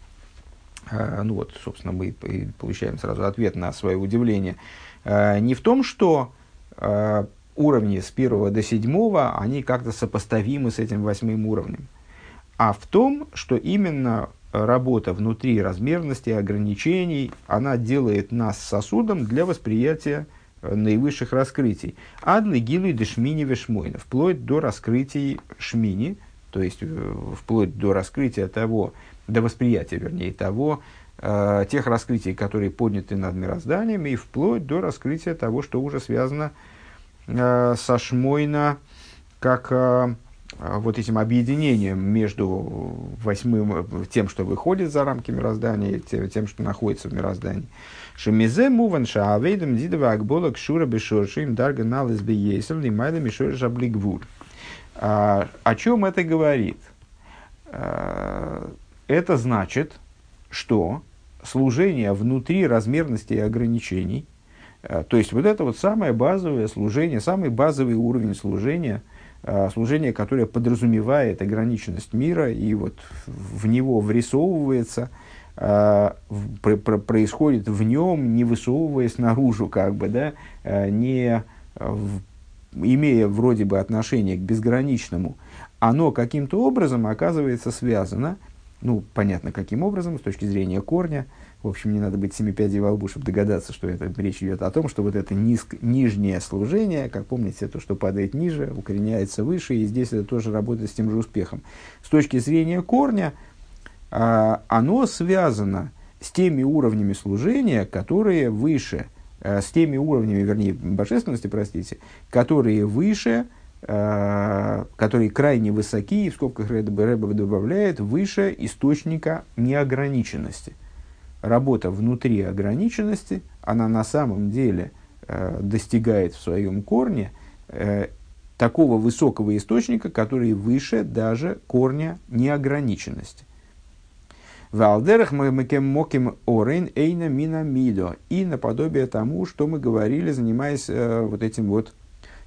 э, ну вот, собственно, мы получаем сразу ответ на свое удивление, э, не в том, что э, уровни с первого до седьмого, они как-то сопоставимы с этим восьмым уровнем, а в том, что именно работа внутри размерности, ограничений, она делает нас сосудом для восприятия э, наивысших раскрытий. Адли гилу дешмини вешмойна, вплоть до раскрытий шмини, то есть э, вплоть до раскрытия того, до восприятия, вернее, того, э, тех раскрытий, которые подняты над мирозданием, и вплоть до раскрытия того, что уже связано э, со шмойна, как э, вот этим объединением между восьмым, тем, что выходит за рамки мироздания, тем, тем что находится в мироздании. Шемизе муван шаавейдам дидова акбола кшура бешоршим дарга налыз бейесел лимайда мишор жаблигвуль. А, о чем это говорит? А, это значит, что служение внутри размерности и ограничений, то есть вот это вот самое базовое служение, самый базовый уровень служения – Э, служение, которое подразумевает ограниченность мира и вот в него врисовывается, э, происходит в нем, не высовываясь наружу, как бы, да, э, не имея вроде бы отношение к безграничному, оно каким-то образом оказывается связано, ну, понятно, каким образом, с точки зрения корня, в общем, не надо быть семипядей во лбу, чтобы догадаться, что это речь идет о том, что вот это низ, нижнее служение, как помните, то, что падает ниже, укореняется выше, и здесь это тоже работает с тем же успехом. С точки зрения корня, а, оно связано с теми уровнями служения, которые выше, а, с теми уровнями, вернее, божественности, простите, которые выше, а, которые крайне высоки, и в скобках Рэба добавляет, выше источника неограниченности – работа внутри ограниченности, она на самом деле э, достигает в своем корне э, такого высокого источника, который выше даже корня неограниченности. Валдерах мы моким орейн эйна мина мидо. И наподобие тому, что мы говорили, занимаясь э, вот этим вот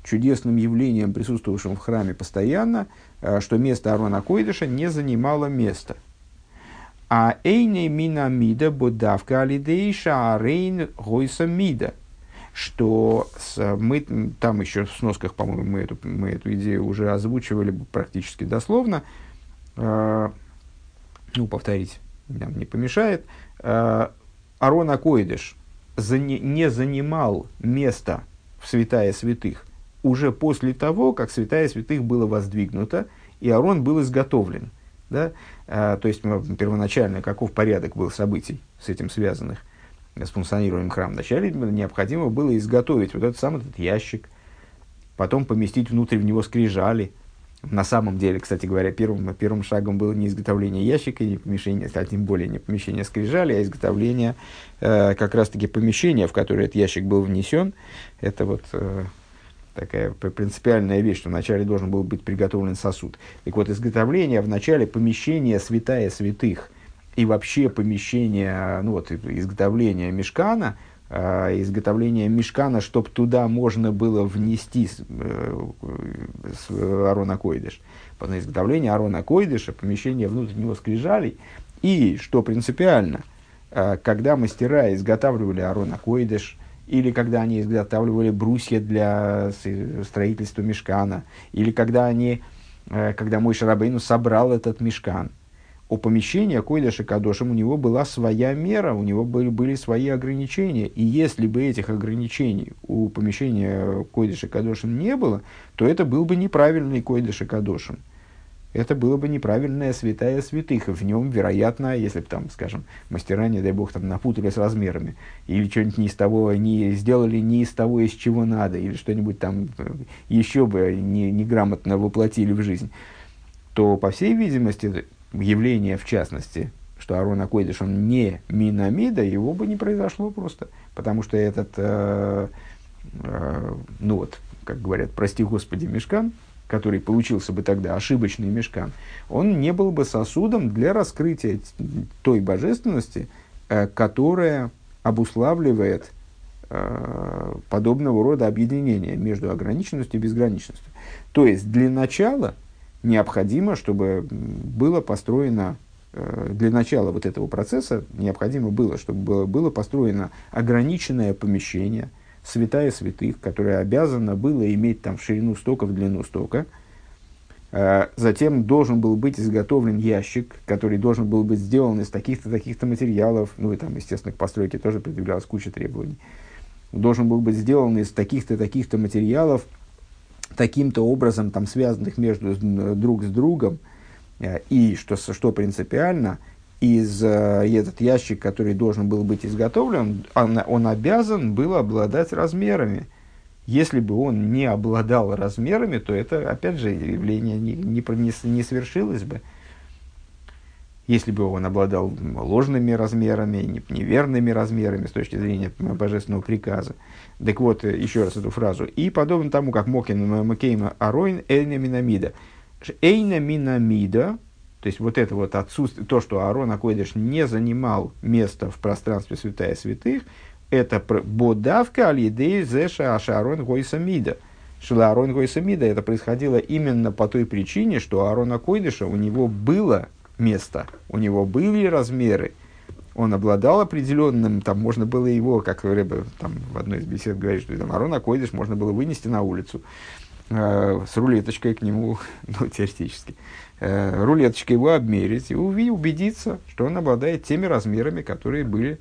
чудесным явлением, присутствовавшим в храме постоянно, э, что место Арона Койдыша не занимало места – А эйне мина мида бодавка алидейша арейн гойса мида. Что с, мы там еще в сносках, по-моему, мы эту, мы эту идею уже озвучивали практически дословно. Э, ну, повторить нам не помешает. Э, Арон Акоидыш не занимал место в святая святых уже после того, как святая святых было воздвигнуто, и Арон был изготовлен. Да? А, то есть, первоначально, каков порядок был событий с этим связанных, с функционированием храма. Вначале необходимо было изготовить вот этот самый этот ящик, потом поместить внутрь в него скрижали. На самом деле, кстати говоря, первым, первым шагом было не изготовление ящика, не помещение, а тем более не помещение скрижали, а изготовление э, как раз-таки помещения, в которое этот ящик был внесен. Это вот э, такая принципиальная вещь, что вначале должен был быть приготовлен сосуд. Так вот, изготовление в начале помещения святая святых и вообще помещение, ну вот, изготовление мешкана, э, изготовление мешкана, чтобы туда можно было внести э, с Арона Койдыш. Потом изготовление Арона Койдыша, помещение внутреннего скрижалей. И, что принципиально, э, когда мастера изготавливали Арона Койдыш, или когда они изготавливали брусья для строительства мешкана, или когда, они, э, когда мой Шарабейну собрал этот мешкан. У помещения Койда Шакадошем у него была своя мера, у него были, были свои ограничения. И если бы этих ограничений у помещения Койда Шакадошем не было, то это был бы неправильный Койда Шакадошем это было бы неправильная святая святых. В нем, вероятно, если бы там, скажем, мастера, не дай бог, там напутали с размерами, или что-нибудь не из того, не сделали не из того, из чего надо, или что-нибудь там э, еще бы не, неграмотно воплотили в жизнь, то, по всей видимости, явление в частности, что Арон Акойдыш, он не Минамида, его бы не произошло просто. Потому что этот, э, э, ну вот, как говорят, прости господи, мешкан, который получился бы тогда ошибочный мешкан, он не был бы сосудом для раскрытия той божественности, э, которая обуславливает э, подобного рода объединение между ограниченностью и безграничностью. То есть для начала необходимо, чтобы было построено, э, для начала вот этого процесса необходимо было, чтобы было, было построено ограниченное помещение – святая святых, которая обязана была иметь там ширину стока, в длину стока. А, затем должен был быть изготовлен ящик, который должен был быть сделан из таких-то, таких-то материалов. Ну и там, естественно, к постройке тоже предъявлялась куча требований. Должен был быть сделан из таких-то, таких-то материалов, таким-то образом там связанных между друг с другом. А, и, что, что принципиально, из э, этот ящик, который должен был быть изготовлен, он, он обязан был обладать размерами. Если бы он не обладал размерами, то это, опять же, явление не, не, не, не свершилось бы. Если бы он обладал ложными размерами, неверными размерами с точки зрения божественного приказа. Так вот, еще раз эту фразу. И подобно тому, как Мокин Макейма Ароин Эйна Минамида. Эйна Минамида, есть вот это вот отсутствие, то, что Аарон Акойдыш не занимал место в пространстве святая святых, это бодавка алидей зеша ашарон гойсамида. Шила Аарон гойсамида это происходило именно по той причине, что Аарона Койдыша у него было место, у него были размеры, он обладал определенным, там можно было его, как Рэбе там в одной из бесед говорит, что там Арон Акойдыш можно было вынести на улицу э, с рулеточкой к нему, ну, теоретически, рулеточкой его обмерить и увидеть, убедиться, что он обладает теми размерами, которые были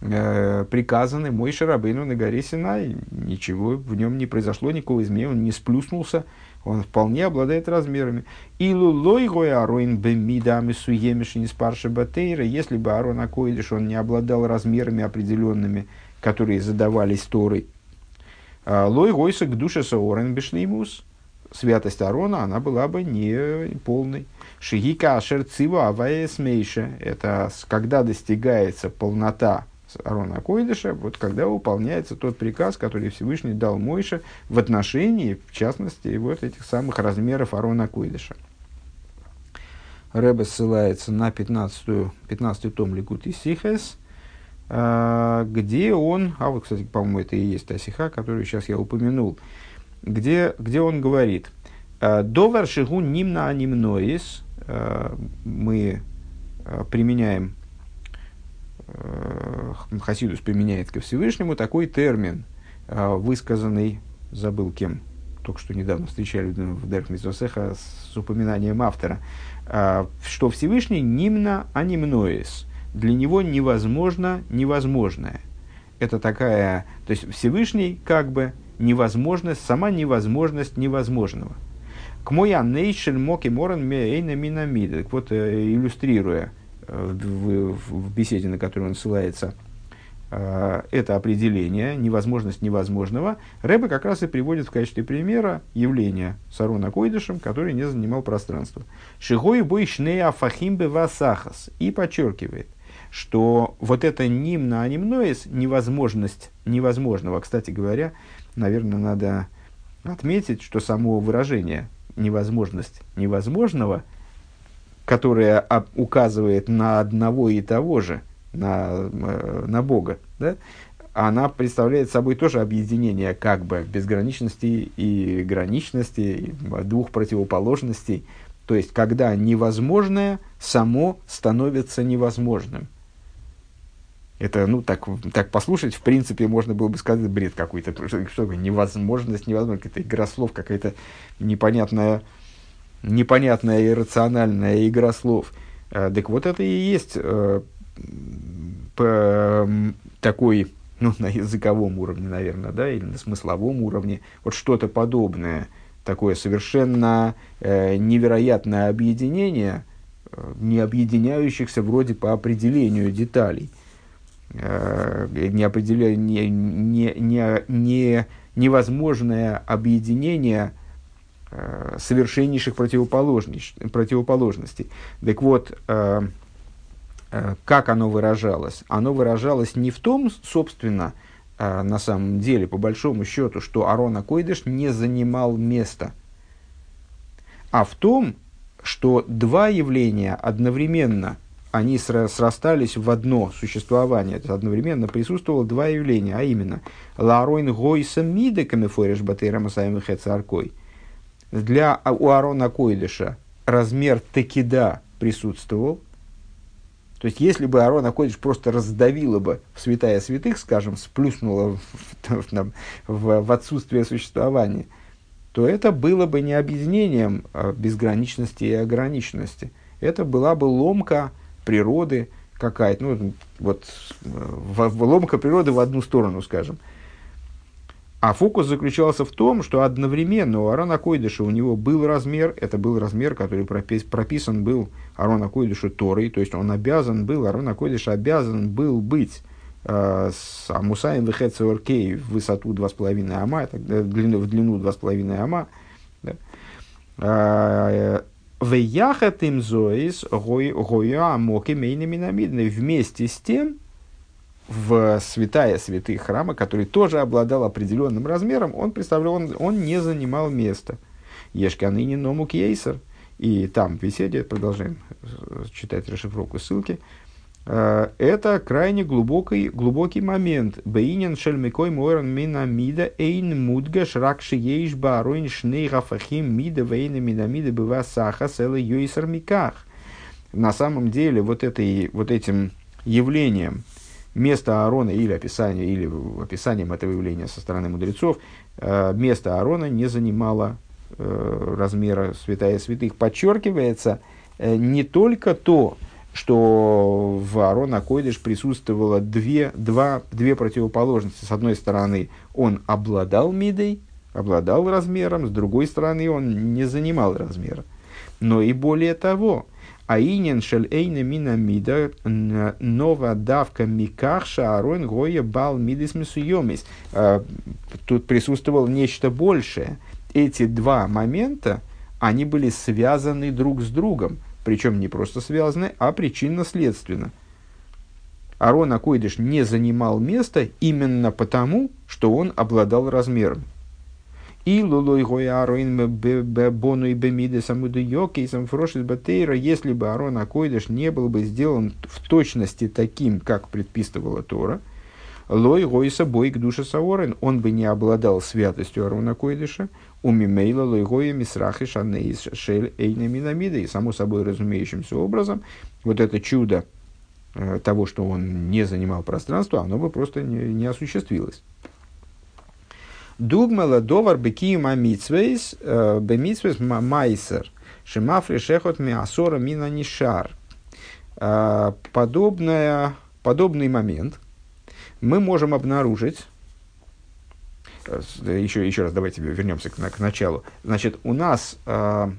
э, приказаны мой Шарабейну на горе Синай. Ничего в нем не произошло, никакого изменения, он не сплюснулся, он вполне обладает размерами. И лулой гой ароин бемидами не спарши батейра, если бы Арон Акоидиш, он не обладал размерами определенными, которые задавались Торой. А, лой гойса к душе саорен бешлеймус, святость Арона, она была бы не полной. Шигика ашер цива аваэсмейша. Это когда достигается полнота Арона Койдыша, вот когда выполняется тот приказ, который Всевышний дал Мойше в отношении, в частности, вот этих самых размеров Арона Койдыша. Рэбе ссылается на 15, 15 том Ликут и Сихес, а, где он, а вот, кстати, по-моему, это и есть та сиха, которую сейчас я упомянул, где, где он говорит, «Довар шигу нимна анимноис, мы э, применяем, Хасидус применяет ко Всевышнему такой термин, высказанный, забыл кем, только что недавно встречали в Дерх с упоминанием автора, что Всевышний нимна анимноис. Для него невозможно невозможное. Это такая, то есть Всевышний как бы невозможность, сама невозможность невозможного. К мой анейшель моки моран мейна минамида. Так вот, э, иллюстрируя э, в, в, беседе, на которую он ссылается, э, это определение, невозможность невозможного, Рэбе как раз и приводит в качестве примера явление Сарона Койдышем, который не занимал пространство. Шигой бой шнея фахимбе васахас. И подчеркивает, что вот это ним на анимноис, невозможность невозможного, кстати говоря, наверное, надо отметить, что само выражение невозможность невозможного, которое указывает на одного и того же, на, э, на Бога, да, она представляет собой тоже объединение как бы безграничности и граничности, двух противоположностей. То есть, когда невозможное само становится невозможным. Это, ну, так, так послушать, в принципе, можно было бы сказать, бред какой-то. Что, что невозможность, невозможно, какая-то игра слов, какая-то непонятная, непонятная иррациональная игра слов. А, так вот это и есть э, такой, ну, на языковом уровне, наверное, да, или на смысловом уровне, вот что-то подобное, такое совершенно э, невероятное объединение, э, не объединяющихся вроде по определению деталей – Э, неопределя... не, не, не, не, невозможное объединение э, совершеннейших противоположностей. Так вот, э, как оно выражалось? Оно выражалось не в том, собственно, на самом деле, по большому счету, что Арона Койдыш не занимал места, а в том, что два явления одновременно – они срастались в одно существование. То есть одновременно присутствовало два явления, а именно Ларойн Гойса Мида Камефориш Батейра Масаем Аркой. Для у Арона Койдыша размер текида присутствовал. То есть, если бы Арона Койдыш просто раздавило бы в святая святых, скажем, сплюснуло в, в, в, в отсутствие существования, то это было бы не объединением а безграничности и ограниченности. Это была бы ломка природы какая-то, ну, вот в, в ломка природы в одну сторону, скажем. А фокус заключался в том, что одновременно у Арона Койдыша у него был размер, это был размер, который пропис, прописан был Арона Койдышу Торой, то есть он обязан был, Арона Койдыш обязан был быть э, с Амусаем Вехецеоркей в высоту 2,5 ама, так, в длину, в длину 2,5 ама, да, э, Веяхат им зоис гоя амоки мейнаминамидны. Вместе с тем, в святая святых храма, который тоже обладал определенным размером, он представлял, он, он не занимал места. Ешканыни номук ейсер. И там в беседе, продолжаем читать расшифровку ссылки, Э, это крайне глубокий, глубокий момент. Бейнин шельмикой мойран мина мида эйн мудга шракши ейш бароин шней гафахим мида вейна мина мида быва саха села юйсар миках. На самом деле вот, этой, вот этим явлением место Аарона или описание, или описанием этого явления со стороны мудрецов, э, место Аарона не занимало э, размера святая святых. Подчеркивается не только то, что в Аарона Койдыш присутствовало две, два, две противоположности. С одной стороны, он обладал мидой, обладал размером, с другой стороны, он не занимал размера. Но и более того, Аинен шель эйна мина мида нова давка микахша арон гоя бал мидис мисуемис. А, тут присутствовало нечто большее. Эти два момента, они были связаны друг с другом. Причем не просто связаны, а причинно-следственно. Арон Акойдыш не занимал места именно потому, что он обладал размером. И лулой гоя ароин бону и бемиде самуду йокейсом фрошит батейра, если бы Арон Акойдыш не был бы сделан в точности таким, как предписывала Тора, лой гойса бой к душе саорен, он бы не обладал святостью Арона Койдыша, умимейла лойгоя мисрахи шанейс шель эйна минамида. И само собой разумеющимся образом, вот это чудо э, того, что он не занимал пространство, оно бы просто не, не осуществилось. Дугмала довар бекием амитсвейс, э, бемитсвейс майсер, шимафри шехот миасора мина нишар. Э, подобная, подобный момент мы можем обнаружить еще, еще раз давайте вернемся к, к началу. Значит, у нас э,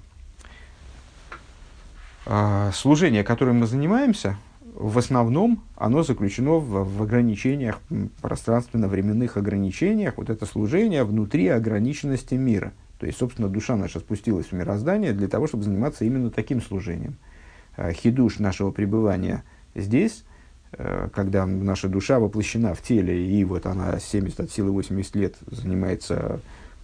э, служение, которым мы занимаемся, в основном оно заключено в, в ограничениях, пространственно-временных ограничениях. Вот это служение внутри ограниченности мира. То есть, собственно, душа наша спустилась в мироздание для того, чтобы заниматься именно таким служением. Хидуш нашего пребывания здесь Э, когда наша душа воплощена в теле, и вот она 70 от силы 80 лет занимается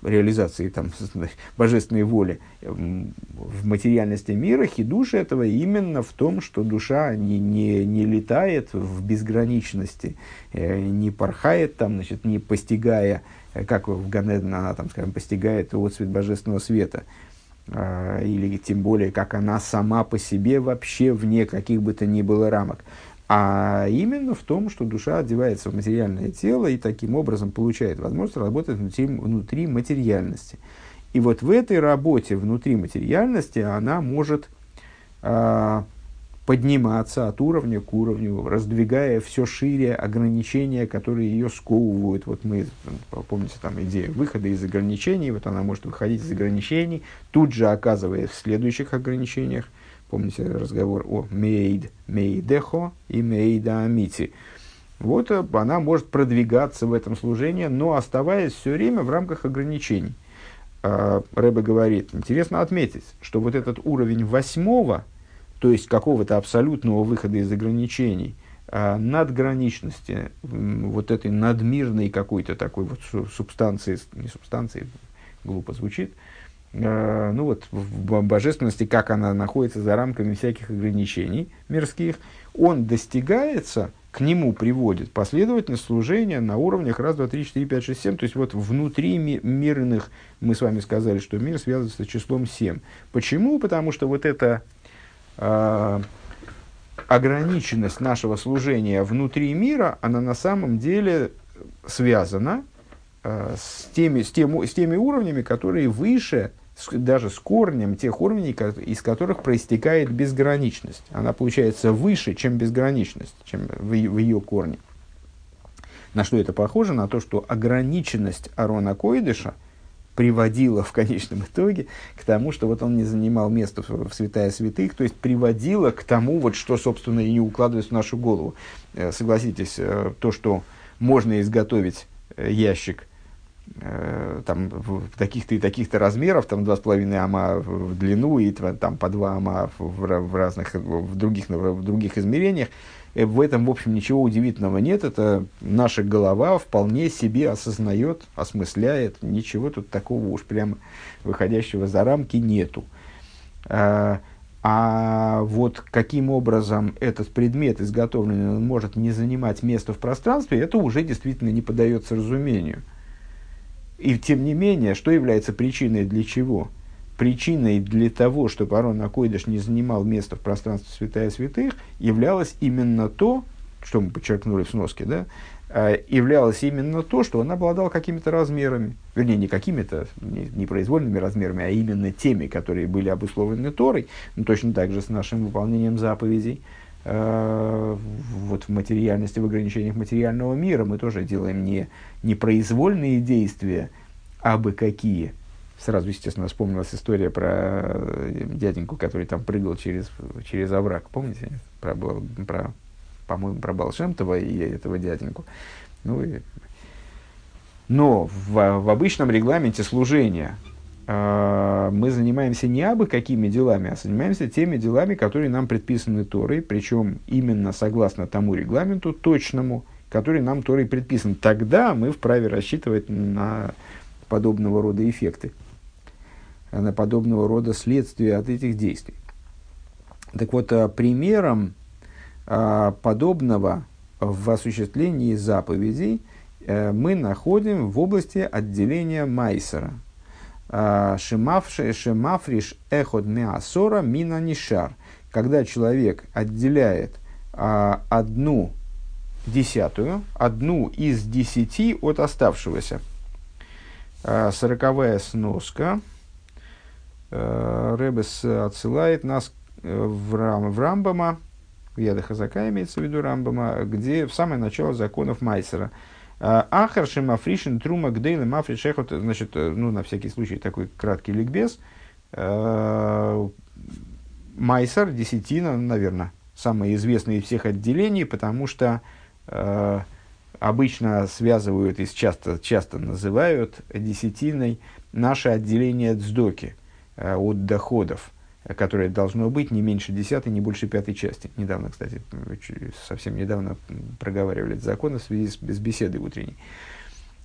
реализацией там, божественной воли в материальности мира, хидуш этого именно в том, что душа не, не, не летает в безграничности, э, не порхает там, значит, не постигая, э, как в Ганеден она там, скажем, постигает отцвет божественного света, или тем более, как она сама по себе вообще вне каких бы то ни было рамок а именно в том, что душа одевается в материальное тело и таким образом получает возможность работать внутри, внутри материальности. И вот в этой работе внутри материальности она может э, подниматься от уровня к уровню, раздвигая все шире ограничения, которые ее сковывают. Вот мы, помните, там идея выхода из ограничений, вот она может выходить из ограничений, тут же оказываясь в следующих ограничениях – Помните разговор о мейд, мейдехо и мейда амити. Вот э, она может продвигаться в этом служении, но оставаясь все время в рамках ограничений. А, Рэбе говорит, интересно отметить, что вот этот уровень восьмого, то есть какого-то абсолютного выхода из ограничений, а, надграничности, вот этой надмирной какой-то такой вот субстанции, не субстанции, глупо звучит, Э, ну вот, в божественности, как она находится за рамками всяких ограничений мирских, он достигается, к нему приводит последовательность служения на уровнях раз, два, три, четыре, пять, шесть, семь. То есть вот внутри ми- мирных, мы с вами сказали, что мир связывается с числом семь. Почему? Потому что вот эта э, ограниченность нашего служения внутри мира, она на самом деле связана э, с, теми, с, тем, с теми уровнями, которые выше даже с корнем тех уровней, из которых проистекает безграничность. Она получается выше, чем безграничность, чем в, в ее корне. На что это похоже? На то, что ограниченность Арона Койдыша приводила в конечном итоге к тому, что вот он не занимал место в, в святая святых, то есть приводила к тому, вот, что, собственно, и не укладывается в нашу голову. Э, согласитесь, э, то, что можно изготовить э, ящик – там, в таких-то и таких-то размеров, там 2,5 ама в длину и там по 2 ама в, в разных, в других, в других измерениях. Э, в этом, в общем, ничего удивительного нет. Это наша голова вполне себе осознает, осмысляет. Ничего тут такого уж прямо выходящего за рамки нету. А, а вот каким образом этот предмет изготовленный он может не занимать место в пространстве, это уже действительно не поддается разумению. И тем не менее, что является причиной для чего? Причиной для того, чтобы Арон Акойдыш не занимал место в пространстве святая святых, являлось именно то, что мы подчеркнули в сноске, да, а, являлось именно то, что он обладал какими-то размерами, вернее, не какими-то, не, произвольными размерами, а именно теми, которые были обусловлены Торой, но точно так же с нашим выполнением заповедей, вот в материальности, в ограничениях материального мира мы тоже делаем не, не произвольные действия, а бы какие. Сразу, естественно, вспомнилась история про э, дяденьку, который там прыгал через, через овраг. Помните? Про, про, по-моему, про Балшемтова и этого дяденьку. Ну, и... Но в, в обычном регламенте служения э, мы занимаемся не абы какими делами, а занимаемся теми делами, которые нам предписаны Торой, причем именно согласно тому регламенту точному, который нам Торой предписан. Тогда мы вправе рассчитывать на подобного рода эффекты, на подобного рода следствия от этих действий. Так вот, а, примером а, подобного в осуществлении заповедей э, мы находим в области отделения Майсера. А, шемафриш эход меасора мина нишар. Когда человек отделяет а, одну десятую, одну из десяти от оставшегося. А, сороковая сноска. Ребес отсылает нас э, в, Рам, в Рамбама, в Ядахазака имеется в виду Рамбама, где в самое начало законов Майсера – а, Ахар Шемафришин Трума Гдейла Мафриш Эхот, значит, э, ну, на всякий случай, такой краткий ликбез. А, Майсер, десятина, наверное, самое известное из всех отделений, потому что э, обычно связывают и часто, часто называют десятиной наше отделение дздоки э, от доходов которое должно быть не меньше десятой, не больше пятой части. Недавно, кстати, совсем недавно проговаривали этот закон в связи с, беседой утренней.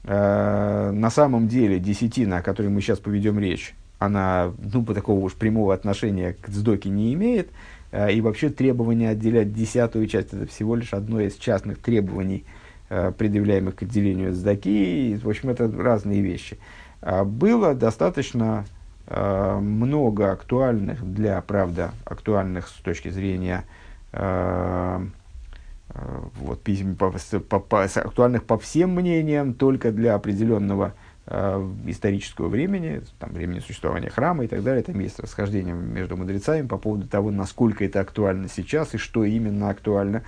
Э, на самом деле десятина, о которой мы сейчас поведем речь, она ну, по такого уж прямого отношения к сдоке не имеет. Э, и вообще требование отделять десятую часть это всего лишь одно из частных требований, э, предъявляемых к отделению сдаки. В общем, это разные вещи. Было достаточно много актуальных для, правда, актуальных с точки зрения э, э, вот, по, по, по, актуальных по всем мнениям, только для определенного э, исторического времени, там, времени существования храма и так далее. Там есть расхождение между мудрецами по поводу того, насколько это актуально сейчас и что именно актуально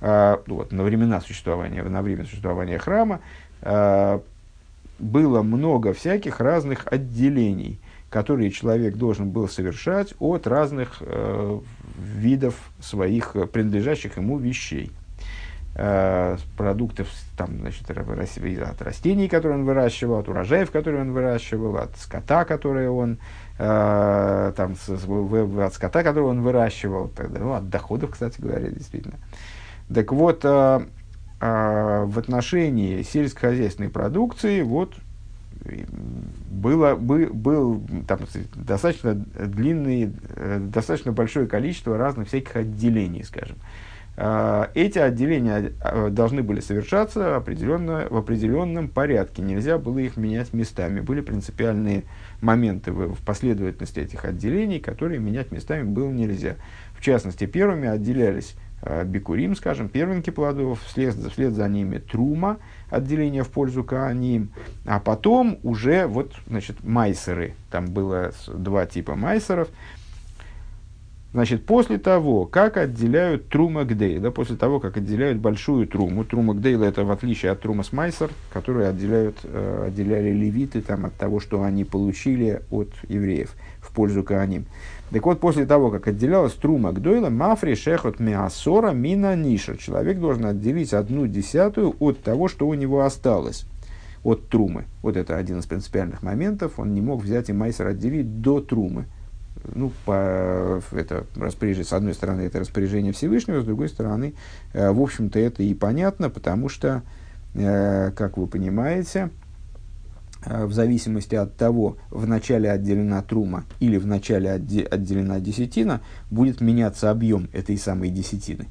э, вот, на времена существования, на время существования храма. Э, было много всяких разных отделений – которые человек должен был совершать от разных э, видов своих э, принадлежащих ему вещей. Э, продуктов там, значит, от растений, которые он выращивал, от урожаев, которые он выращивал, от скота, которые он э, там, с, от скота, который он выращивал, тогда, ну, от доходов, кстати говоря, действительно. Так вот, э, э, в отношении сельскохозяйственной продукции, вот было, был, был там, достаточно длинный, э, достаточно большое количество разных всяких отделений, скажем. А, эти отделения а, должны были совершаться определенно, в определенном порядке. Нельзя было их менять местами. Были принципиальные моменты в, в последовательности этих отделений, которые менять местами было нельзя. В частности, первыми отделялись э, бикурим, скажем, первенки плодов, вслед, вслед за ними трума, отделение в пользу Кааним, а потом уже вот, значит, майсеры, там было два типа майсеров, Значит, после того, как отделяют трума гдейла, после того, как отделяют большую труму, трума гдейла это в отличие от трума смайсер, которые отделяют, э, отделяли левиты там, от того, что они получили от евреев в пользу Кааним. Так вот, после того, как отделялась трума Гдойла, мафри шехот миасора мина ниша. Человек должен отделить одну десятую от того, что у него осталось от трумы. Вот это один из принципиальных моментов. Он не мог взять и майсер отделить до трумы. Ну, по, это распоряжение, с одной стороны, это распоряжение Всевышнего, с другой стороны, э, в общем-то, это и понятно, потому что, э, как вы понимаете, в зависимости от того, в начале отделена трума или в начале отделена десятина, будет меняться объем этой самой десятины.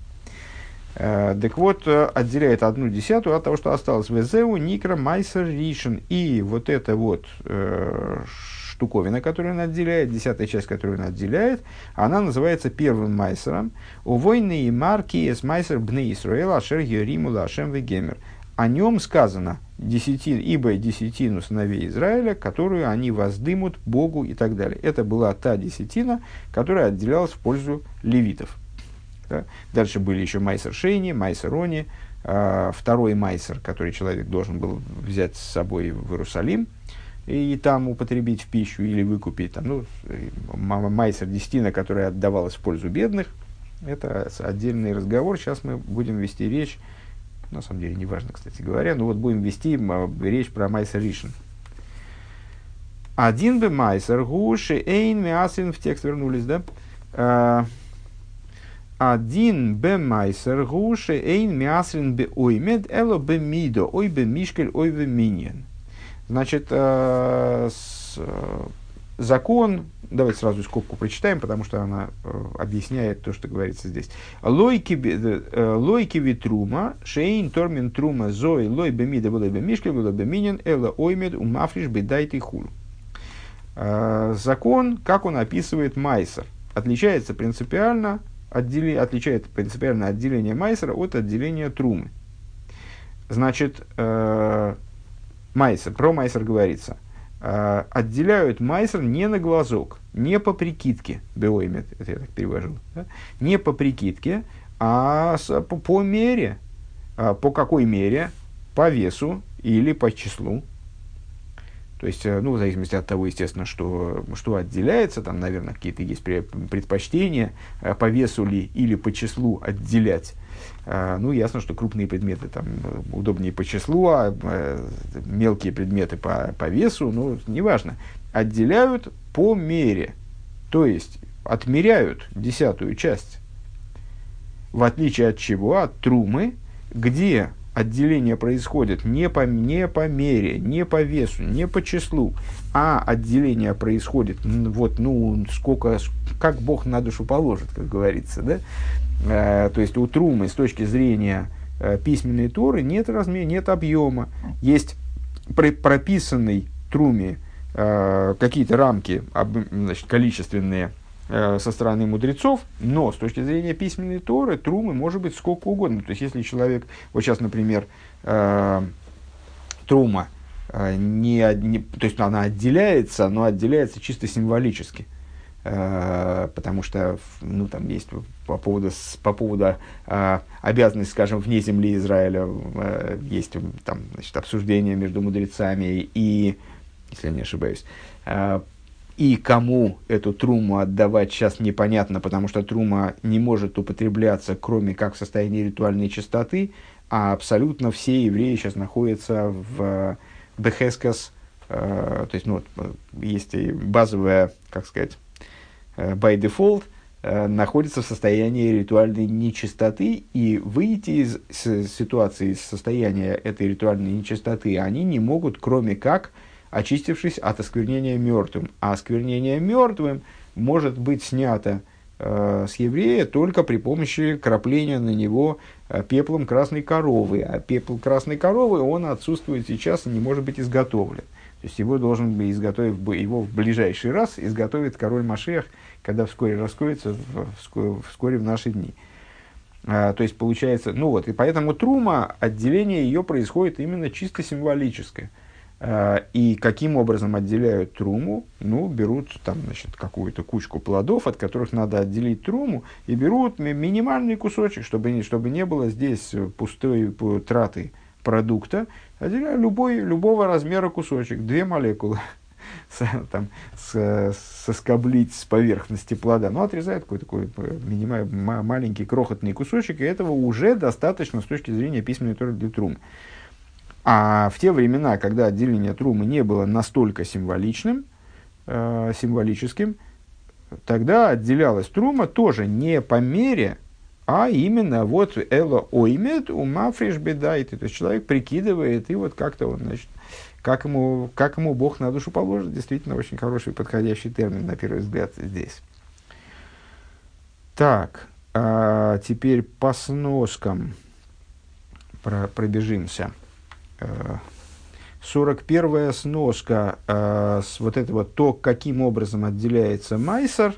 Э, так вот, э, отделяет одну десятую от того, что осталось в Эзеу, Никра, Майсер, Ришин. И вот эта вот э, штуковина, которую он отделяет, десятая часть, которую он отделяет, она называется первым Майсером. У войны и марки с Майсер Бне Исруэл Ашер Йориму Лашем Вегемер. О нем сказано – десятин, ибо десятину сыновей Израиля, которую они воздымут Богу и так далее. Это была та десятина, которая отделялась в пользу левитов. Да? Дальше были еще майсер Шейни, майсер Рони, э, второй майсер, который человек должен был взять с собой в Иерусалим и, и там употребить в пищу или выкупить. Там, ну, майсер десятина, которая отдавалась в пользу бедных, это отдельный разговор. Сейчас мы будем вести речь на самом деле не важно, кстати говоря, но вот будем вести речь про Майсер Ришин. Один бы Майсер Гуши Эйн Миасин в текст вернулись, да? А, один бе майсер гуши эйн мясрин бе оймед эло бе мидо ой бе мишкель ой бе миньен. Значит, э, с, закон, давайте сразу скобку прочитаем, потому что она э, объясняет то, что говорится здесь. Лойки э, витрума, шейн тормин трума зои лой бемида было бемишкли было беминин эла оймед умафриш бедайт и хуль. закон, как он описывает Майсер, отличается принципиально, отдели, отличает принципиально отделение Майсера от отделения Трумы. Значит, э, Майсер, про Майсер говорится, э, отделяют Майсер не на глазок, не по прикидке, Беоймет, это я так перевожу, да? не по прикидке, а по, по мере, а, по какой мере, по весу или по числу. То есть, э, ну, в зависимости от того, естественно, что, что отделяется, там, наверное, какие-то есть предпочтения, э, по весу ли или по числу отделять. А, ну, ясно, что крупные предметы там удобнее по числу, а э, мелкие предметы по, по весу, ну, неважно. Отделяют по мере, то есть отмеряют десятую часть. В отличие от чего? От трумы, где отделение происходит не по, не по мере, не по весу, не по числу, а отделение происходит вот, ну, сколько, как Бог на душу положит, как говорится, да? Э, то есть у Трумы с точки зрения э, письменной Торы нет размера, нет объема, есть при, прописанный Труме э, какие-то рамки, об, значит, количественные, со стороны мудрецов, но с точки зрения письменной Торы, трумы может быть сколько угодно. То есть, если человек, вот сейчас, например, э, трума, э, не, не, то есть она отделяется, но отделяется чисто символически. Э, потому что ну, там есть по поводу, по поводу э, обязанности, скажем, вне земли Израиля, э, есть там, значит, обсуждение между мудрецами и, если я не ошибаюсь, э, и кому эту труму отдавать сейчас непонятно, потому что трума не может употребляться, кроме как в состоянии ритуальной чистоты, а абсолютно все евреи сейчас находятся в Бехескас, э, то есть ну, есть базовая, как сказать, э, by default, э, находится в состоянии ритуальной нечистоты, и выйти из ситуации, из состояния этой ритуальной нечистоты они не могут, кроме как очистившись от осквернения мертвым. А осквернение мертвым может быть снято э, с еврея только при помощи крапления на него э, пеплом красной коровы. А пепел красной коровы, он отсутствует сейчас и не может быть изготовлен. То есть его должен изготовить, его в ближайший раз изготовит король Машех, когда вскоре раскроется, вскоре, вскоре в наши дни. А, то есть получается, ну вот, и поэтому трума, отделение ее происходит именно чисто символическое – и каким образом отделяют труму? Ну, берут там, значит, какую-то кучку плодов, от которых надо отделить труму, и берут минимальный кусочек, чтобы, не, чтобы не было здесь пустой траты продукта. Отделяют любой, любого размера кусочек, две молекулы, там, соскоблить с поверхности плода. Ну, отрезают какой-то такой минимальный, маленький крохотный кусочек, и этого уже достаточно с точки зрения письменной торы для трумы. А в те времена, когда отделение трумы не было настолько символичным, э, символическим, тогда отделялась трума тоже не по мере, а именно вот эло оймет ума фриш бедайт. То есть человек прикидывает, и вот как-то он, значит, как ему, как ему Бог на душу положит, действительно очень хороший подходящий термин, на первый взгляд, здесь. Так, а теперь по сноскам про, пробежимся. 41 сноска, э, с вот этого то, каким образом отделяется Майсер,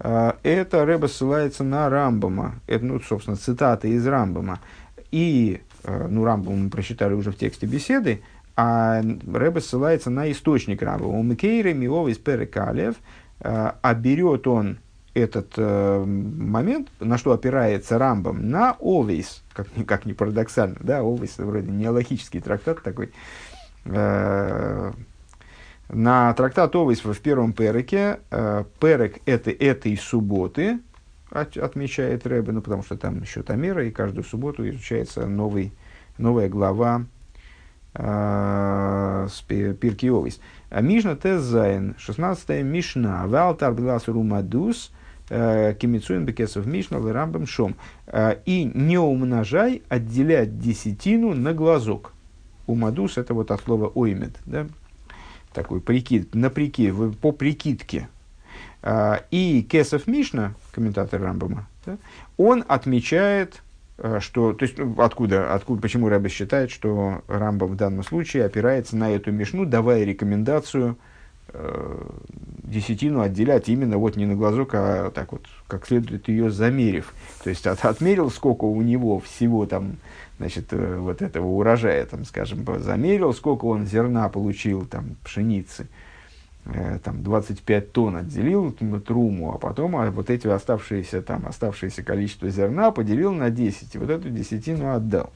э, это Рэба ссылается на Рамбама. Это, ну, собственно, цитата из Рамбама. И, э, ну, Рамбам мы прочитали уже в тексте беседы, а Рэба ссылается на источник Рамбама. У Микейра Миова из Перекалев, а берет он этот э, момент, на что опирается Рамбам, на Always, как, как ни парадоксально, да, Always вроде не логический трактат такой, э, на трактат Always в первом переке, э, перек это этой субботы, от, отмечает Рэбе, ну, потому что там еще Тамера, и каждую субботу изучается новый, новая глава э, Пирки Овис. Мишна Тезайн, 16 Мишна, Валтар Билас Румадус, Кимицуин Бекесов Мишна Рамбам Шом. Э, и не умножай, отделять десятину на глазок. Умадус это вот от слова оймет, да? такой прикид, на прикид, по прикидке. Э, и Кесов Мишна, комментатор Рамбама, да, он отмечает, что, то есть, ну, откуда, откуда, почему Рэбе считает, что Рамбам в данном случае опирается на эту Мишну, давая рекомендацию э, десятину отделять именно вот не на глазок, а так вот, как следует ее замерив. То есть от, отмерил, сколько у него всего там, значит, э, вот этого урожая, там, скажем, замерил, сколько он зерна получил, там, пшеницы, э, там, 25 тонн отделил труму, а потом а вот эти оставшиеся, там, оставшееся количество зерна поделил на 10, и вот эту десятину отдал.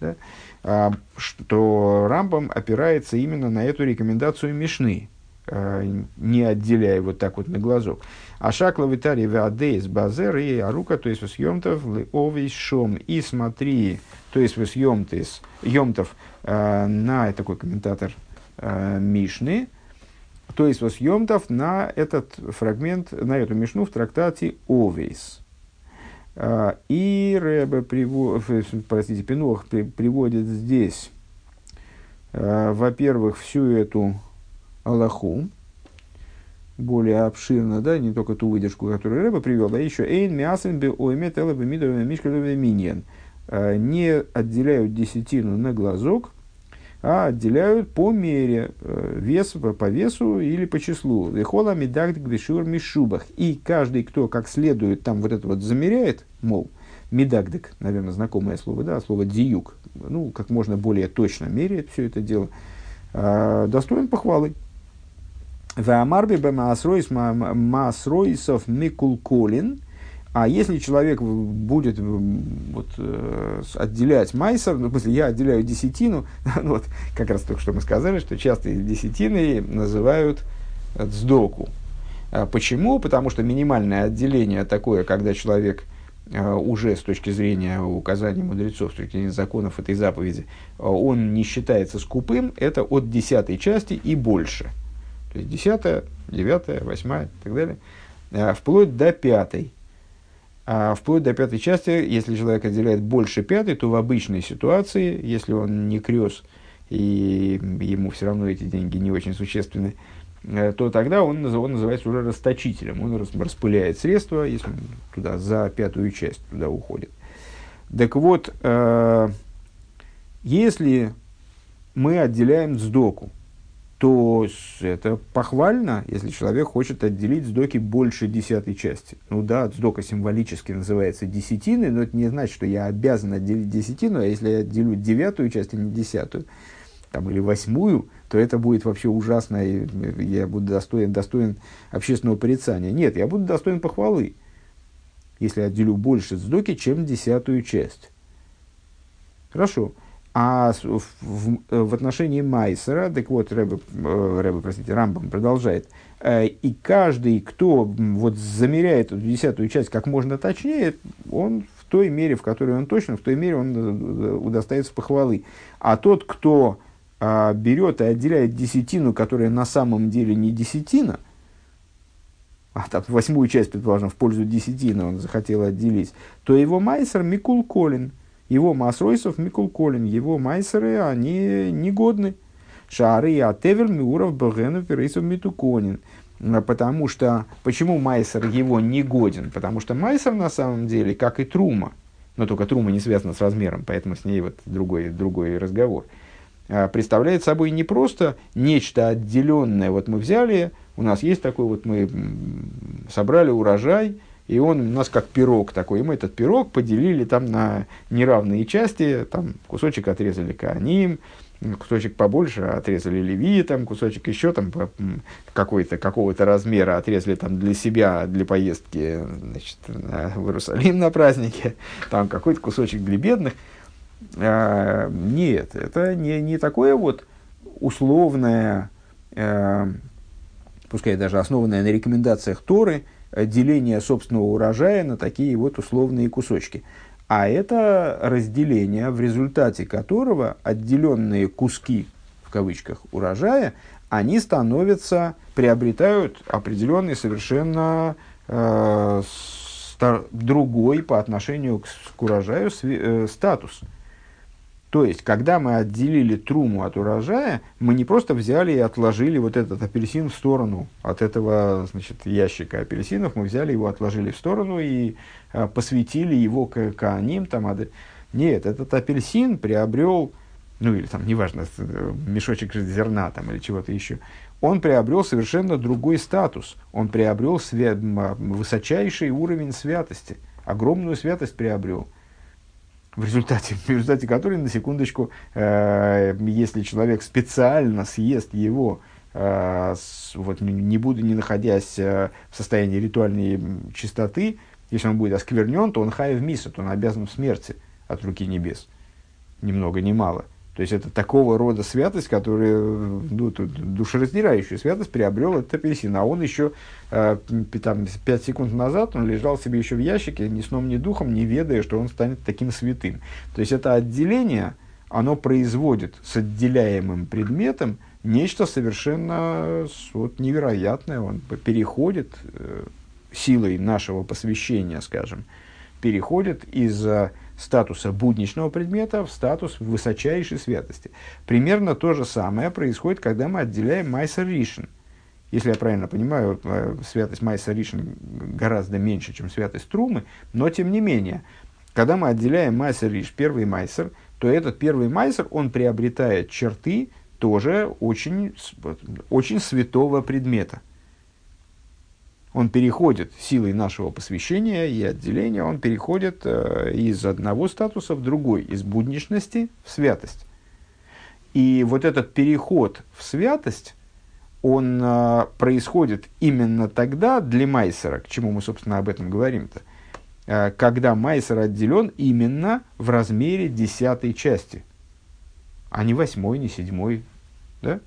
Да? А, что Рамбам опирается именно на эту рекомендацию Мишны, не отделяя вот так вот на глазок. А шакла витари веадейс базер и арука, то есть съемтов овейс шом. И смотри, то есть съемтов, емтов а, на такой комментатор Мишны, то есть съемтов на этот фрагмент, на эту Мишну в трактате Овейс. И Рэбе приво, простите, Пинох приводит здесь, во-первых, всю эту Аллаху, более обширно, да, не только ту выдержку, которую Рэба привел, а еще Эйн Мясен бе оймет элабе мидове мишкалове миньен. А, не отделяют десятину на глазок, а отделяют по мере, э, вес, по весу или по числу. Вехола медакт гвишур мишубах. И каждый, кто как следует там вот это вот замеряет, мол, медагдик, наверное, знакомое слово, да, слово диюк, ну, как можно более точно меряет все это дело, э, достоин похвалы. Ваамарби маасройсов микулколин – а если человек будет вот, э, отделять майсер, ну, в смысле, я отделяю десятину, ну, вот, как раз только что мы сказали, что часто десятины называют сдоку. А почему? Потому что минимальное отделение такое, когда человек э, уже с точки зрения указаний мудрецов, с точки зрения законов этой заповеди, э, он не считается скупым, это от десятой части и больше. То есть десятая, девятая, восьмая и так далее, вплоть до пятой. А вплоть до пятой части, если человек отделяет больше пятой, то в обычной ситуации, если он не крес и ему все равно эти деньги не очень существенны, э, то тогда он, он называется уже расточителем. Он распыляет средства, если туда за пятую часть туда уходит. Так вот, э, если мы отделяем сдоку, то это похвально, если человек хочет отделить сдоки больше десятой части. Ну да, сдока символически называется десятиной, но это не значит, что я обязан отделить десятину, а если я отделю девятую часть, а не десятую, там, или восьмую, то это будет вообще ужасно, и я буду достоин, достоин общественного порицания. Нет, я буду достоин похвалы, если отделю больше сдоки, чем десятую часть. Хорошо. А в, в, в отношении Майсера, так вот, Рэбе, э, Рэбе, простите, Рамбам продолжает, э, и каждый, кто вот замеряет эту десятую часть как можно точнее, он в той мере, в которой он точно, в той мере он э, удостается похвалы. А тот, кто а, берет и отделяет десятину, которая на самом деле не десятина, а там восьмую часть, предположим, в пользу десятины он захотел отделить, то его майсер Микул Колин – его масройсов Микул Колин, его майсеры, они негодны. Шары и атевер миуров богенов перейсов митуконин. Потому что, почему майсер его негоден? Потому что майсер на самом деле, как и трума, но только трума не связана с размером, поэтому с ней вот другой, другой разговор, а, представляет собой не просто нечто отделенное. Вот мы взяли, у нас есть такой вот, мы собрали урожай, и он у нас как пирог такой. И мы этот пирог поделили там на неравные части. Там кусочек отрезали Кааним, кусочек побольше отрезали левитам, кусочек еще там какой-то, какого-то размера отрезали там для себя, для поездки значит, в Иерусалим на празднике, там какой-то кусочек для бедных. А, нет, это не, не такое вот условное, а, пускай даже основанное на рекомендациях Торы – деление собственного урожая на такие вот условные кусочки. А это разделение, в результате которого отделенные куски, в кавычках, урожая, они становятся, приобретают определенный совершенно э, другой по отношению к, к урожаю э, статус. То есть, когда мы отделили труму от урожая, мы не просто взяли и отложили вот этот апельсин в сторону от этого значит, ящика апельсинов, мы взяли его, отложили в сторону и а, посвятили его к кааним. Там, а, нет, этот апельсин приобрел ну или там, неважно, мешочек зерна там или чего-то еще, он приобрел совершенно другой статус. Он приобрел свя- высочайший уровень святости, огромную святость приобрел. В результате, в результате которой, на секундочку, э, если человек специально съест его, э, вот, не, буду, не находясь э, в состоянии ритуальной чистоты, если он будет осквернен, то он хай в миса, то он обязан в смерти от руки небес. Ни много, ни мало. То есть это такого рода святость, которая, ну, душераздирающая святость приобрел этот апельсин. А он еще э, там, 5 секунд назад он лежал себе еще в ящике, ни сном, ни духом, не ведая, что он станет таким святым. То есть это отделение, оно производит с отделяемым предметом нечто совершенно вот, невероятное. Он переходит э, силой нашего посвящения, скажем, переходит из статуса будничного предмета в статус высочайшей святости. Примерно то же самое происходит, когда мы отделяем Майсер Ришин. Если я правильно понимаю, э, святость Майса Ришин гораздо меньше, чем святость Трумы, но тем не менее, когда мы отделяем Майсер Риш, первый Майсер, то этот первый Майсер, он приобретает черты тоже очень, очень святого предмета он переходит силой нашего посвящения и отделения, он переходит э, из одного статуса в другой, из будничности в святость. И вот этот переход в святость, он э, происходит именно тогда для Майсера, к чему мы, собственно, об этом говорим-то, э, когда Майсер отделен именно в размере десятой части, а не восьмой, не седьмой, да?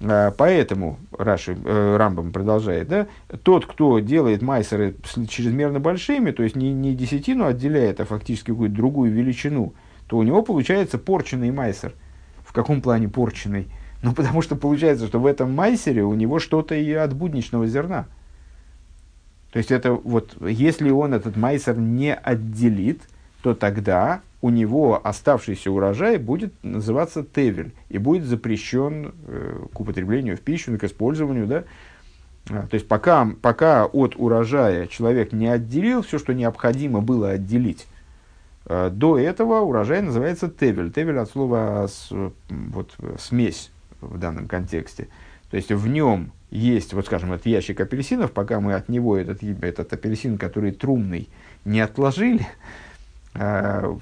А, поэтому, Раши, э, Рамбам продолжает, да, тот, кто делает майсеры чрезмерно большими, то есть не, не десятину отделяет, а фактически какую-то другую величину, то у него получается порченный майсер. В каком плане порченный? Ну, потому что получается, что в этом майсере у него что-то и от будничного зерна. То есть, это вот, если он этот майсер не отделит, то тогда у него оставшийся урожай будет называться тевель и будет запрещен э, к употреблению в пищу, к использованию. Да? А, то есть пока, пока от урожая человек не отделил все, что необходимо было отделить, э, до этого урожай называется тевель. Тевель от слова с, вот, смесь в данном контексте. То есть в нем есть, вот скажем, этот ящик апельсинов, пока мы от него этот, этот апельсин, который трумный, не отложили, Э,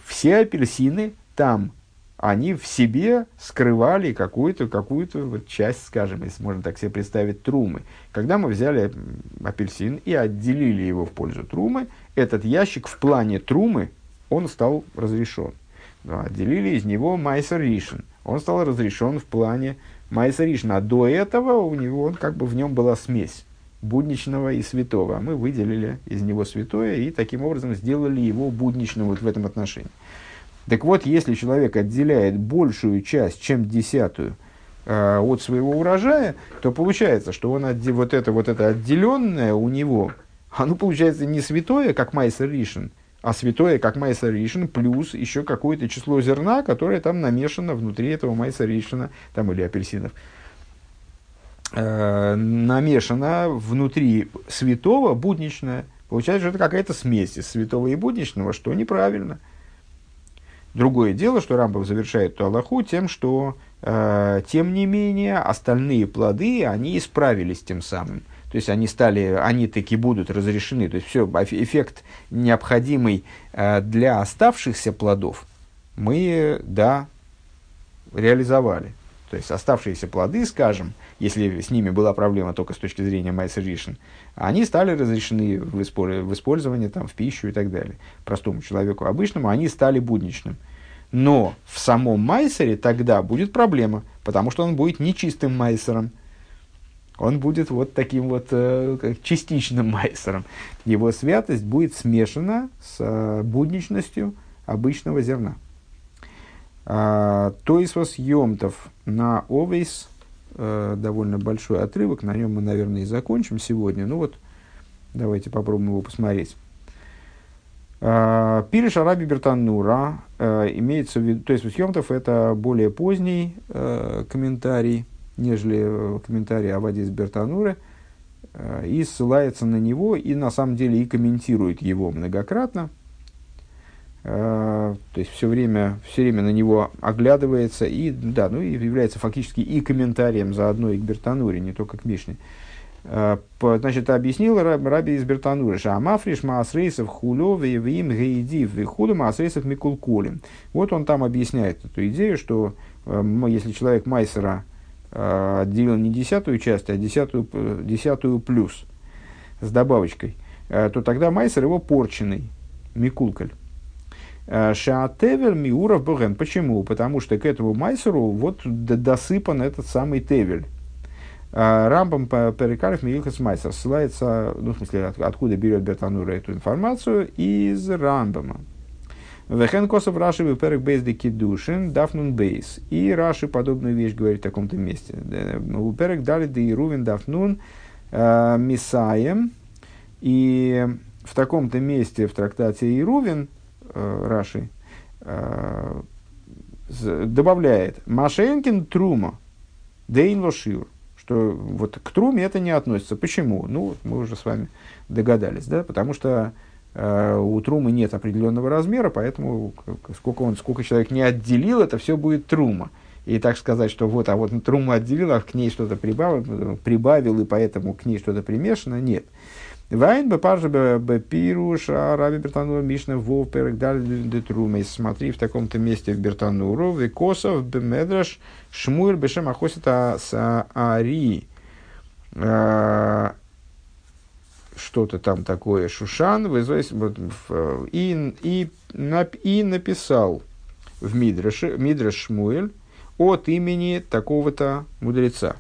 все апельсины там, они в себе скрывали какую-то какую вот часть, скажем, если можно так себе представить, трумы. Когда мы взяли апельсин и отделили его в пользу трумы, этот ящик в плане трумы, он стал разрешен. Отделили из него майсер ришен. Он стал разрешен в плане майсер ришен. А до этого у него, он как бы в нем была смесь будничного и святого. А мы выделили из него святое и таким образом сделали его будничным вот в этом отношении. Так вот, если человек отделяет большую часть, чем десятую, э, от своего урожая, то получается, что он отде, вот, это, вот это отделенное у него, оно получается не святое, как Майсер Ришин, а святое, как Майсер Ришин, плюс еще какое-то число зерна, которое там намешано внутри этого Майсер Ришина, там или апельсинов намешано внутри святого будничное. Получается, что это какая-то смесь из святого и будничного, что неправильно. Другое дело, что Рамбов завершает эту Аллаху тем, что, э, тем не менее, остальные плоды, они исправились тем самым. То есть они стали, они таки будут разрешены. То есть все, эффект необходимый э, для оставшихся плодов мы, да, реализовали. То есть оставшиеся плоды, скажем, если с ними была проблема только с точки зрения Майсер Ришин, они стали разрешены в, использовании там, в пищу и так далее. Простому человеку обычному они стали будничным. Но в самом Майсере тогда будет проблема, потому что он будет нечистым Майсером. Он будет вот таким вот э, частичным Майсером. Его святость будет смешана с э, будничностью обычного зерна. А, то есть вас Йомтов на Овейс, э, довольно большой отрывок, на нем мы, наверное, и закончим сегодня. Ну вот, давайте попробуем его посмотреть. А, Пириш Араби Бертанура э, имеется в виду, то есть Йомтов это более поздний э, комментарий, нежели комментарий о воде из Бертануры, и ссылается на него, и на самом деле и комментирует его многократно – то есть все время, все время на него оглядывается и, да, ну, и является фактически и комментарием заодно и к Бертануре, не только к Мишне. Значит, объяснил Раби из Бертанура, что Амафриш Маасрейсов Хулё Веевим Гейдив Вихуду Маасрейсов Микулкулим. Вот он там объясняет эту идею, что если человек Майсера отделил не десятую часть, а десятую, десятую плюс с добавочкой, то тогда Майсер его порченный, Микулкаль. Шаатевер Миуров Боген. Почему? Потому что к этому Майсеру вот досыпан этот самый Тевель а, Рамбам Перекарев Милхас Майсер ссылается, ну, в смысле, от, откуда берет Бертанура эту информацию, из Рамбама. Вехен Косов Раши Перек Бейс де Кидушин Дафнун Бейс. И Раши подобную вещь говорит в таком-то месте. У Перек дали де Ирувин Дафнун Мисаем. И в таком-то месте в трактате Ирувин а, Раши добавляет Машенкин Трума Дейн Лошиур что вот к труме это не относится. Почему? Ну, мы уже с вами догадались, да, потому что э, у трумы нет определенного размера, поэтому сколько, он, сколько человек не отделил, это все будет трума. И так сказать, что вот, а вот труму отделил, а к ней что-то прибавил, прибавил, и поэтому к ней что-то примешано, нет. Вайн бы паржа бы пируш, а раби Бертанура Мишна вов перек де трумей. Смотри в таком-то месте в Бертануру, в Косов, бемедраш, шмуэр бешем ахосита с ари. А, что-то там такое, Шушан, и, и, и написал в Мидраш, Мидраш Шмуэль от имени такого-то мудреца.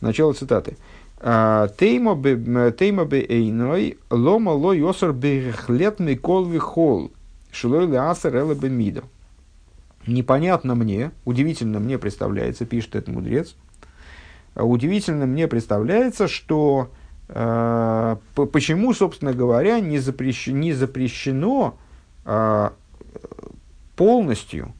Начало цитаты. Тейма бы эйной лома ло йосар бехлет микол вихол шилой леасар эла мида. Непонятно мне, удивительно мне представляется, пишет этот мудрец, удивительно мне представляется, что э, почему, собственно говоря, не запрещено, не запрещено э, полностью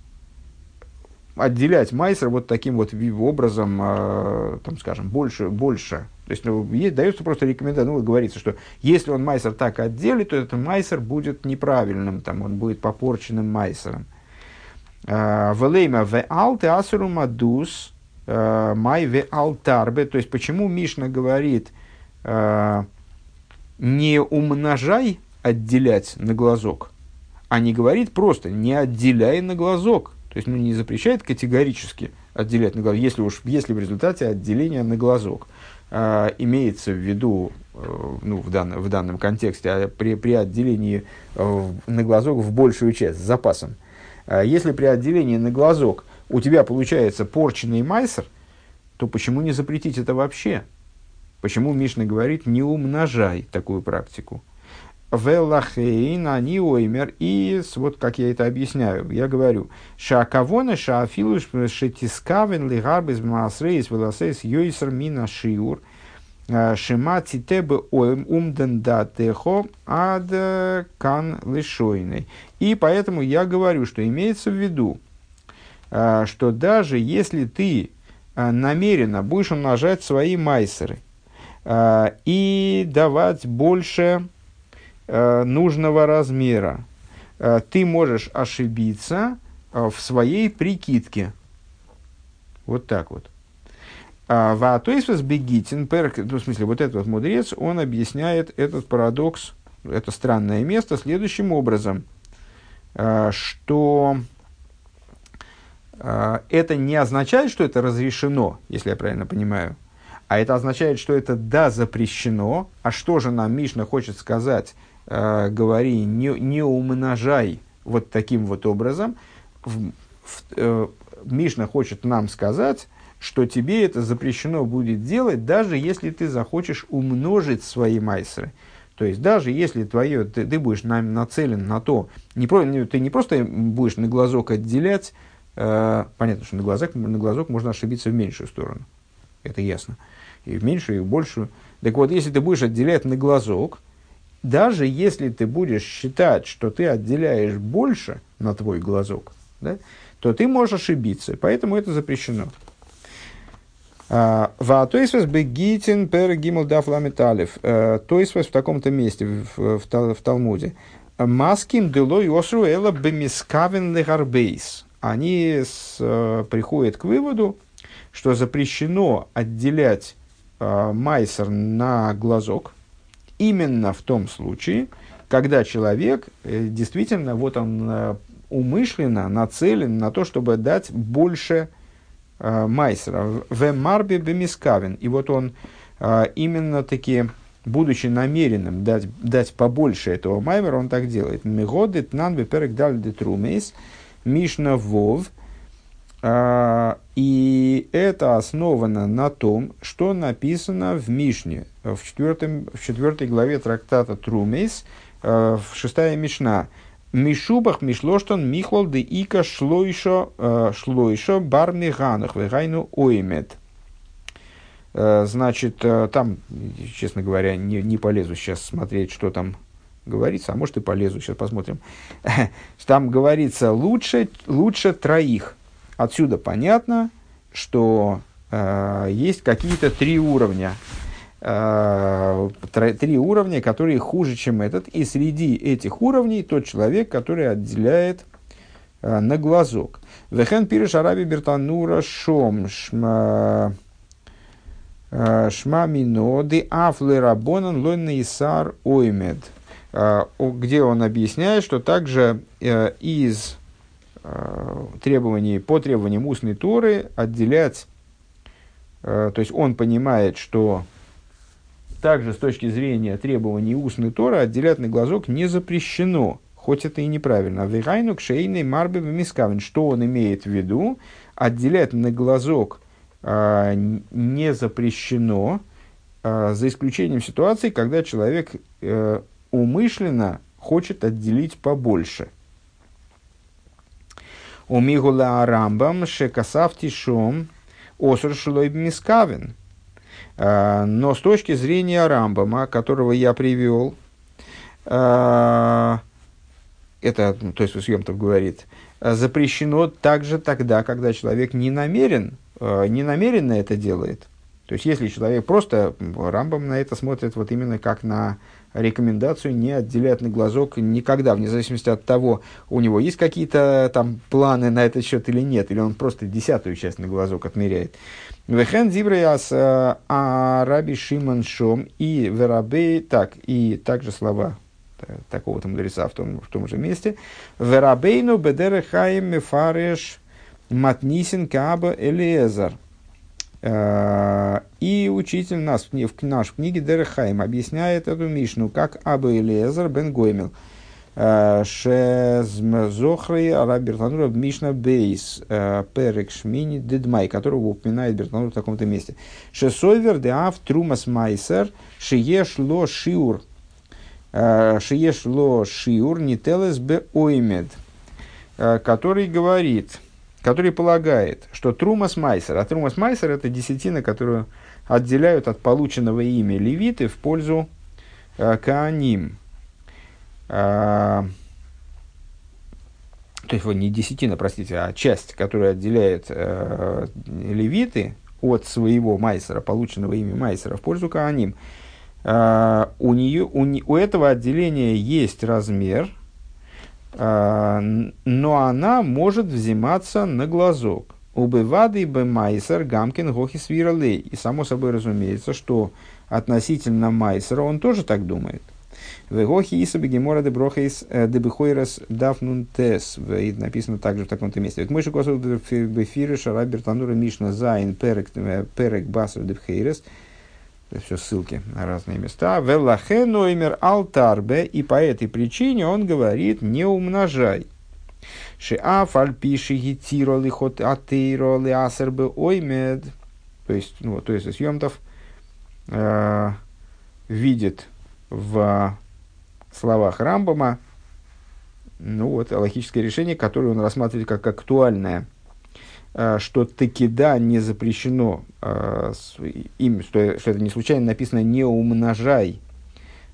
отделять майсер вот таким вот образом, э, там, скажем, больше, больше то есть, ну, есть, дается просто рекомендация, ну, вот говорится, что если он майсер так отделит, то этот майсер будет неправильным, там, он будет попорченным майсером. А, Велейма в алте асуру мадус а, май в алтарбе. То есть, почему Мишна говорит а, не умножай отделять на глазок, а не говорит просто не отделяй на глазок. То есть, ну, не запрещает категорически отделять на глазок, если уж если в результате отделения на глазок. А, имеется в виду э, ну, в, данном, в данном контексте а при, при отделении э, на глазок в большую часть с запасом. А если при отделении на глазок у тебя получается порченный майсер, то почему не запретить это вообще? Почему Мишна говорит, не умножай такую практику? Велахейн, они оймер, и вот как я это объясняю, я говорю, шакавона шаафилуш шетискавен лигарбез маасрейс веласейс йойсер мина шиур, э, шима цитебе умден датехо ад кан лишойный. И поэтому я говорю, что имеется в виду, э, что даже если ты э, намеренно будешь умножать свои майсеры и давать больше Э, нужного размера, э, ты можешь ошибиться э, в своей прикидке. Вот так вот. А то есть бегитин, ну, в смысле, вот этот вот мудрец, он объясняет этот парадокс, это странное место следующим образом, что это не означает, что это разрешено, если я правильно понимаю, а это означает, что это да, запрещено. А что же нам Мишна хочет сказать э, говори, не, не умножай вот таким вот образом, в, в, э, Мишна хочет нам сказать, что тебе это запрещено будет делать, даже если ты захочешь умножить свои майсеры. То есть, даже если твое, ты, ты будешь на, нацелен на то, не про, ты не просто будешь на глазок отделять, э, понятно, что на глазок, на глазок можно ошибиться в меньшую сторону, это ясно, и в меньшую, и в большую. Так вот, если ты будешь отделять на глазок, даже если ты будешь считать, что ты отделяешь больше на твой глазок, да, то ты можешь ошибиться, поэтому это запрещено. А, Ваатойсвес бегитин пер гимл даф ламеталев. Э, Тойсвес в таком-то месте в, в, в Талмуде. Маским делой осруэла бемискавен легарбейс. Они с, э, приходят к выводу, что запрещено отделять э, майсер на глазок именно в том случае, когда человек э, действительно вот он э, умышленно нацелен на то, чтобы дать больше э, майсера. В марбе бемискавин. И вот он именно таки, будучи намеренным дать, дать побольше этого маймера, он так делает. Мегоды тнан беперек даль трумейс мишна вов. Э, и это основано на том, что написано в Мишне, в, четвертом, в четвертой главе трактата Трумейс, э, шестая Мишна. Мишубах мишлоштон михлол де ика шлойшо э, шлойшо бар миганах вегайну оймет. Э, значит, э, там, честно говоря, не, не полезу сейчас смотреть, что там говорится, а может и полезу, сейчас посмотрим. Там говорится лучше, лучше троих. Отсюда понятно, что э, есть какие-то три уровня Э, три уровня, которые хуже, чем этот. И среди этих уровней тот человек, который отделяет э, на глазок. Вехен пириш араби бертанура шом шма э, шма миноды афлы рабонан лойна исар оймед. Где он объясняет, что также из требований, по требованиям устной Торы отделять, то есть он понимает, что также с точки зрения требований устной Торы отделять на глазок не запрещено, хоть это и неправильно. Вегайну кшейный марбе мискавин. Что он имеет в виду? Отделять на глазок а, не запрещено, а, за исключением ситуации, когда человек а, умышленно хочет отделить побольше. У Мигула Арамбам шекасав тишом шлойб мискавин – но с точки зрения Рамбама, которого я привел, э, это, ну, то есть Съемтов говорит, запрещено также тогда, когда человек не намерен, не намеренно это делает. То есть, если человек просто, Рамбам на это смотрит вот именно как на рекомендацию не отделять на глазок никогда, вне зависимости от того, у него есть какие-то там планы на этот счет или нет, или он просто десятую часть на глазок отмеряет. Вехен дибреяс а раби Шимон Шом и Верабей, так, и также слова такого-то мудреца в том, в том же месте. Верабейну бедерехаем мефареш матнисин каба элиезар. И учитель нас, в, наш в книге Дерехаим объясняет эту Мишну как Аба Элиезер бен Гоймел. Шезмзохры Ара Бертанура Мишна Бейс Перек Шмини Дедмай, которого упоминает Бертанур в таком-то месте. Шесойвер де Ав Трумас Майсер Шиеш Ло Шиур Шиеш Ло Шиур Нителес Бе Оймед, который говорит, который полагает, что Трумас Майсер, а Трумас Майсер это десятина, которую отделяют от полученного ими левиты в пользу э, Кааним. А, то есть, вот не десятина, простите, а часть, которая отделяет э, левиты от своего майсера, полученного ими майсера, в пользу Кааним. Э, у, нее, у, у этого отделения есть размер, э, но она может взиматься на глазок. Убывады бы майсер гамкин гохи свиралей. И само собой разумеется, что относительно майсера он тоже так думает. Вегохи Иса Бегемора де Брохейс э, де Бехойрас Дафнун Тес. Написано также в таком-то месте. Ведь Мойши Косов Бефиры Шарабер Танура Мишна Зайн Перек э, Перек Басар де Бхейрас. Это все ссылки на разные места. Велахе Ноймер Алтарбе. И по этой причине он говорит, не умножай. Шиаф альпиши гитиро лихот атеиро лиасербе оймед. То есть, ну, то есть Съемтов э, видит в словах Рамбама, ну вот, логическое решение, которое он рассматривает как актуальное, э, что таки да, не запрещено, э, им, что, это не случайно написано «не умножай»,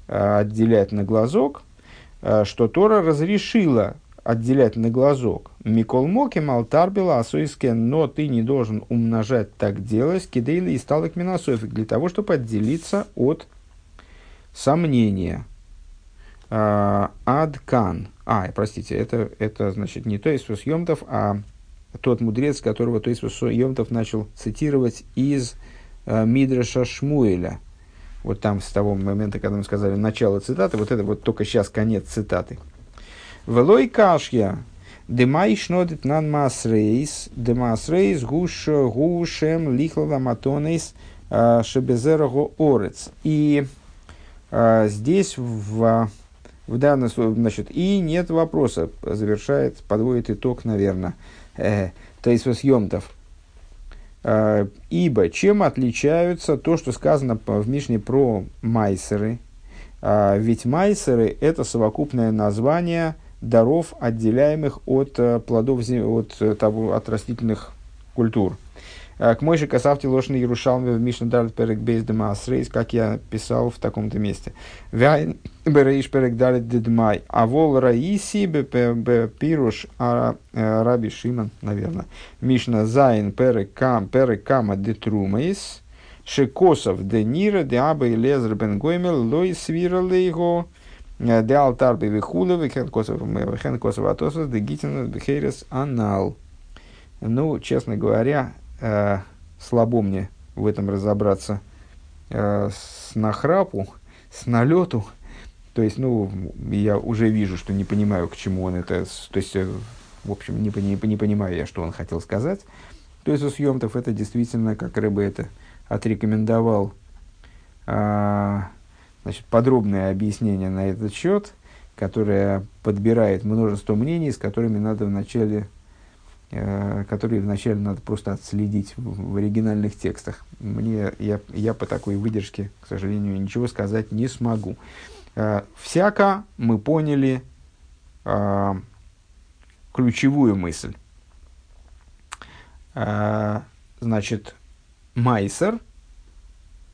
э, отделять на глазок, что Тора разрешила отделять на глазок. Микол Моки Малтарбила Асуиске, но ты не должен умножать так делать, кидейли и сталок минософик, для того, чтобы отделиться от сомнения. Адкан. А, простите, это, это значит не Тойсус Йомтов, а тот мудрец, которого Тойсус Йомтов начал цитировать из э, Мидраша Шмуэля. Вот там с того момента, когда мы сказали начало цитаты, вот это вот только сейчас конец цитаты. Велой кашья, демай шнодит нан масрейс, демасрейс гуш гушем лихлада матонейс э, шебезерого орец. И здесь в, в данном случае, значит, и нет вопроса, завершает, подводит итог, наверное, э, Тайсвас Йомтов. Э, ибо чем отличаются то, что сказано в Мишне про майсеры? Э, ведь майсеры – это совокупное название даров, отделяемых от э, плодов, от, э, от растительных культур. К Мойше Касавти Лошный Ярушалме в Мишна Далит Перек Бейс Демасрейс, как я писал в таком-то месте. Вяйн Берейш Перек Далит Дедмай. А вол Раиси Пируш а, э, Раби Шиман, наверное. Мишна Зайн Перек Кам Перек Кама Детрумейс. Шекосов Денира Деаба и Лезер Бен Гоймел Лой Свиралы его. Э, де алтар бивихулы, вехен косов атосос, де гитин бихерес анал. Ну, честно говоря, э, слабо мне в этом разобраться э, с нахрапу, с налету. То есть, ну, я уже вижу, что не понимаю, к чему он это... То есть, э, в общем, не, не, не понимаю я, что он хотел сказать. То есть, у съемтов это действительно, как рыба это отрекомендовал, э, значит, подробное объяснение на этот счет, которое подбирает множество мнений, с которыми надо вначале которые вначале надо просто отследить в, в оригинальных текстах. Мне, я, я по такой выдержке, к сожалению, ничего сказать не смогу. Э, всяко мы поняли э, ключевую мысль. Значит, Майсер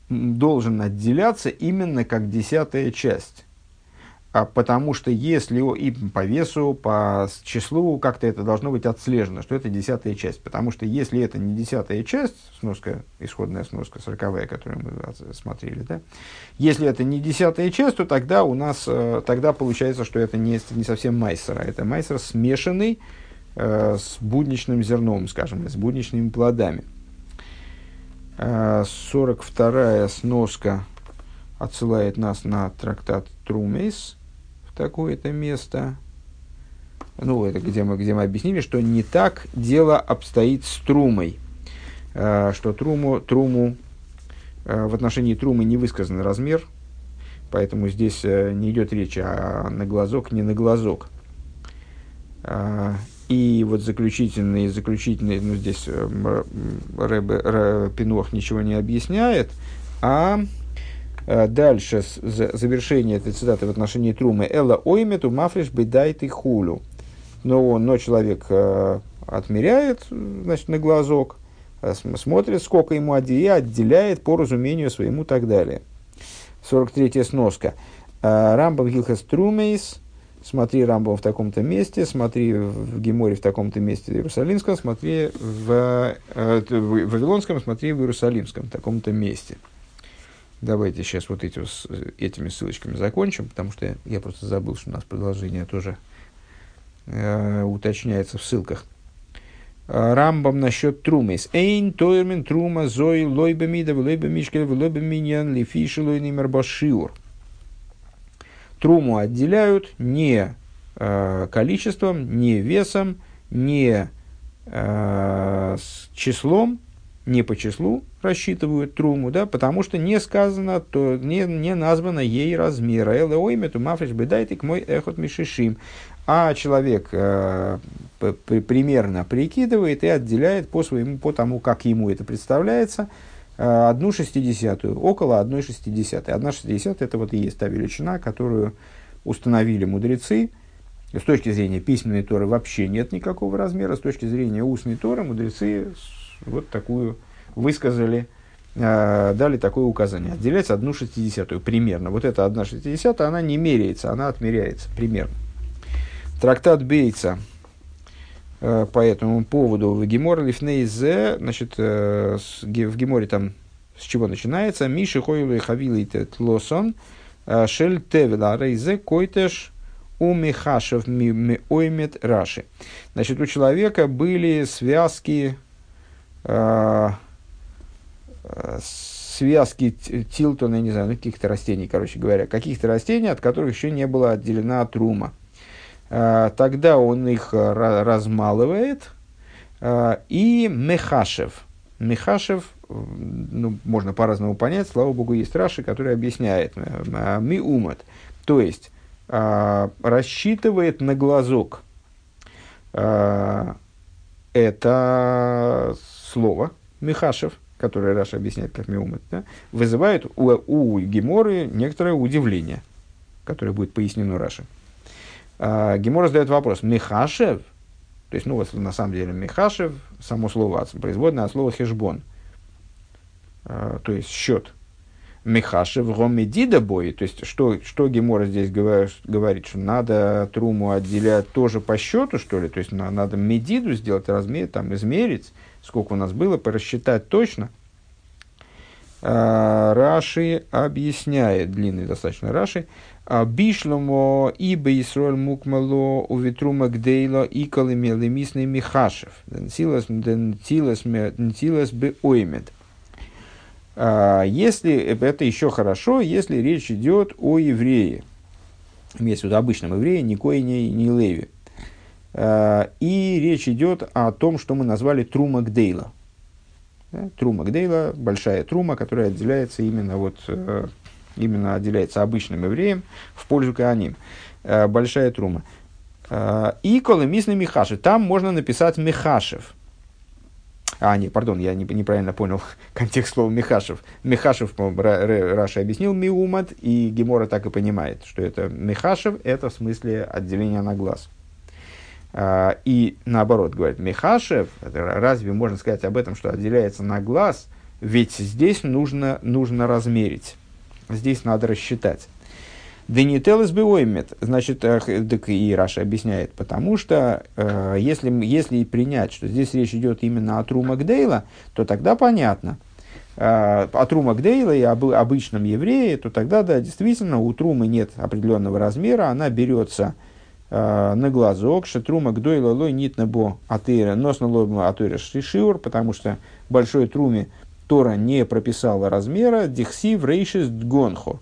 должен отделяться именно как десятая часть а потому что если и по весу, по числу как-то это должно быть отслежено, что это десятая часть. Потому что если это не десятая часть, сноска, исходная сноска сороковая, которую мы смотрели, да, если это не десятая часть, то тогда у нас, э, тогда получается, что это не, не совсем майсер, а это майсер смешанный э, с будничным зерном, скажем, с будничными плодами. Э, 42-я сноска отсылает нас на трактат Трумейс – такое-то место. Ну, это где мы, где мы объяснили, что не так дело обстоит с трумой. Э, что труму, труму э, в отношении трумы не высказан размер, поэтому здесь э, не идет речь о на глазок, не на глазок. И вот заключительный, заключительный, ну здесь э, Рэбе, Пинох ничего не объясняет, а дальше, завершение этой цитаты в отношении Трумы. Элла оймету мафриш бедайт и хулю. Но, но человек э, отмеряет, значит, на глазок, э, смотрит, сколько ему и отделяет по разумению своему и так далее. 43 сноска. Э, Рамбам Гилхас Трумейс, смотри Рамбам в таком-то месте, смотри в Геморе в таком-то месте в Иерусалимском, смотри в, э, в Вавилонском, смотри в Иерусалимском, в таком-то месте. Давайте сейчас вот эти, этими ссылочками закончим, потому что я, просто забыл, что у нас продолжение тоже э, уточняется в ссылках. Рамбам насчет трумес. Эйн тойрмен трума зой лойба мида лойба мишкель лойба миньян лифишелой нимер башиур. Труму отделяют не э, количеством, не весом, не э, числом, не по числу рассчитывают труму, да, потому что не сказано, то не, не названо ей размера. Элеоймету мафриш бедайтик мой эхот мишишим. А человек э, при, примерно прикидывает и отделяет по своему, по тому, как ему это представляется, э, одну шестидесятую, около одной шестидесятой. Одна шестидесятая это вот и есть та величина, которую установили мудрецы. С точки зрения письменной торы вообще нет никакого размера, с точки зрения устной торы мудрецы вот такую высказали, э, дали такое указание. Отделять одну шестидесятую примерно. Вот эта одна шестидесятая, она не меряется, она отмеряется примерно. Трактат Бейца э, по этому поводу в Гемор Лифнейзе, значит, э, в Геморе там с чего начинается? Миши Хойлу и Хавилы Лосон, Шель тевела рейзе койтеш у Михашев оймет Раши. Значит, у человека были связки, связки тилтона, я не знаю, ну, каких-то растений, короче говоря, каких-то растений, от которых еще не была отделена трума. Э, тогда он их размалывает, э, и Мехашев. Мехашев, ну, можно по-разному понять, слава богу, есть Раши, который объясняет Миумат. То есть, рассчитывает на глазок. Это слово Михашев, которое Раша объясняет как Меумет, да, вызывает у, у Геморы некоторое удивление, которое будет пояснено Раши. А, Гемора задает вопрос, Михашев, то есть, ну, вот на самом деле Михашев, само слово производное от слова хешбон, а, то есть счет – Михашев Гомедида бой. То есть, что, что Гемора здесь говорит, что надо труму отделять тоже по счету, что ли? То есть, на, надо медиду сделать, размер, там, измерить, сколько у нас было, порасчитать точно. А, Раши объясняет, длинный достаточно Раши, «А Бишломо ибо Исроль мукмало у ветрума гдейло и колымелы мисный Михашев. Дентилас бы оймет. Если это еще хорошо, если речь идет о еврее, имеется в виду обычном еврее, Коине, ни Леви. А, и речь идет о том, что мы назвали Трума Гдейла. Трума Гдейла, большая трума, которая отделяется именно, вот, э, именно отделяется обычным евреем в пользу Кааним. Э, большая трума. И колымисный Михашев. Там можно написать Михашев – а, не, пардон, я не, неправильно понял контекст слова Михашев. Михашев, Раша объяснил Миумат, и Гемора так и понимает, что это Михашев, это в смысле отделения на глаз. А, и наоборот, говорит, Михашев, разве можно сказать об этом, что отделяется на глаз? Ведь здесь нужно, нужно размерить, здесь надо рассчитать. Денителес биоймет, значит, так и Раша объясняет, потому что э, если, если принять, что здесь речь идет именно о Трума Гдейла, то тогда понятно. Э, о Трума Гдейла и об обычном еврее, то тогда, да, действительно, у Трумы нет определенного размера, она берется э, на глазок, что Трума Гдейла лой нитна бо атыра, нос на лой атыра шишиур, потому что большой Труме Тора не прописала размера, дихси в рейшис дгонхо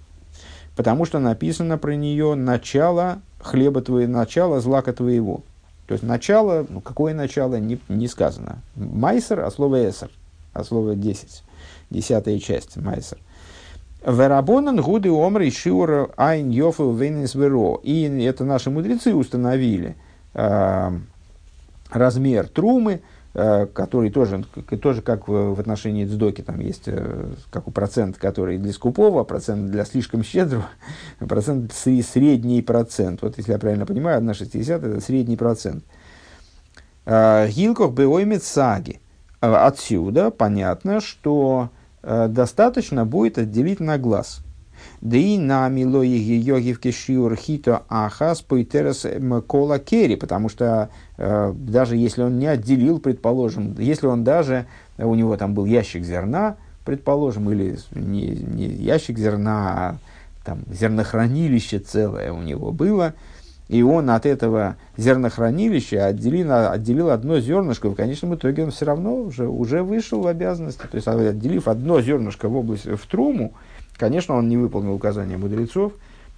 потому что написано про нее начало хлеба твоего, начало злака твоего. То есть начало, ну какое начало, не, не сказано. Майсер, а слово эсер, а слово десять, десятая часть майсер. Верабонан гуды омры шиур айн йофу вейнис веро. И это наши мудрецы установили э, размер трумы, Э, который тоже, тоже как в, в отношении Дздоки, там есть э, как у процент, который для скупого, процент для слишком щедрого, процент средний процент. Вот если я правильно понимаю, 1,60 это средний процент. Гилков беоймит саги. Отсюда понятно, что достаточно будет отделить на глаз – да и на милои йогивки шиур хито ахас поитерес кола керри, потому что э, даже если он не отделил, предположим, если он даже, у него там был ящик зерна, предположим, или не, не ящик зерна, а там зернохранилище целое у него было, и он от этого зернохранилища отделил, отделил одно зернышко, в конечном итоге он все равно уже, уже вышел в обязанности. То есть, отделив одно зернышко в область, в труму, Конечно, он не выполнил указания мудрецов,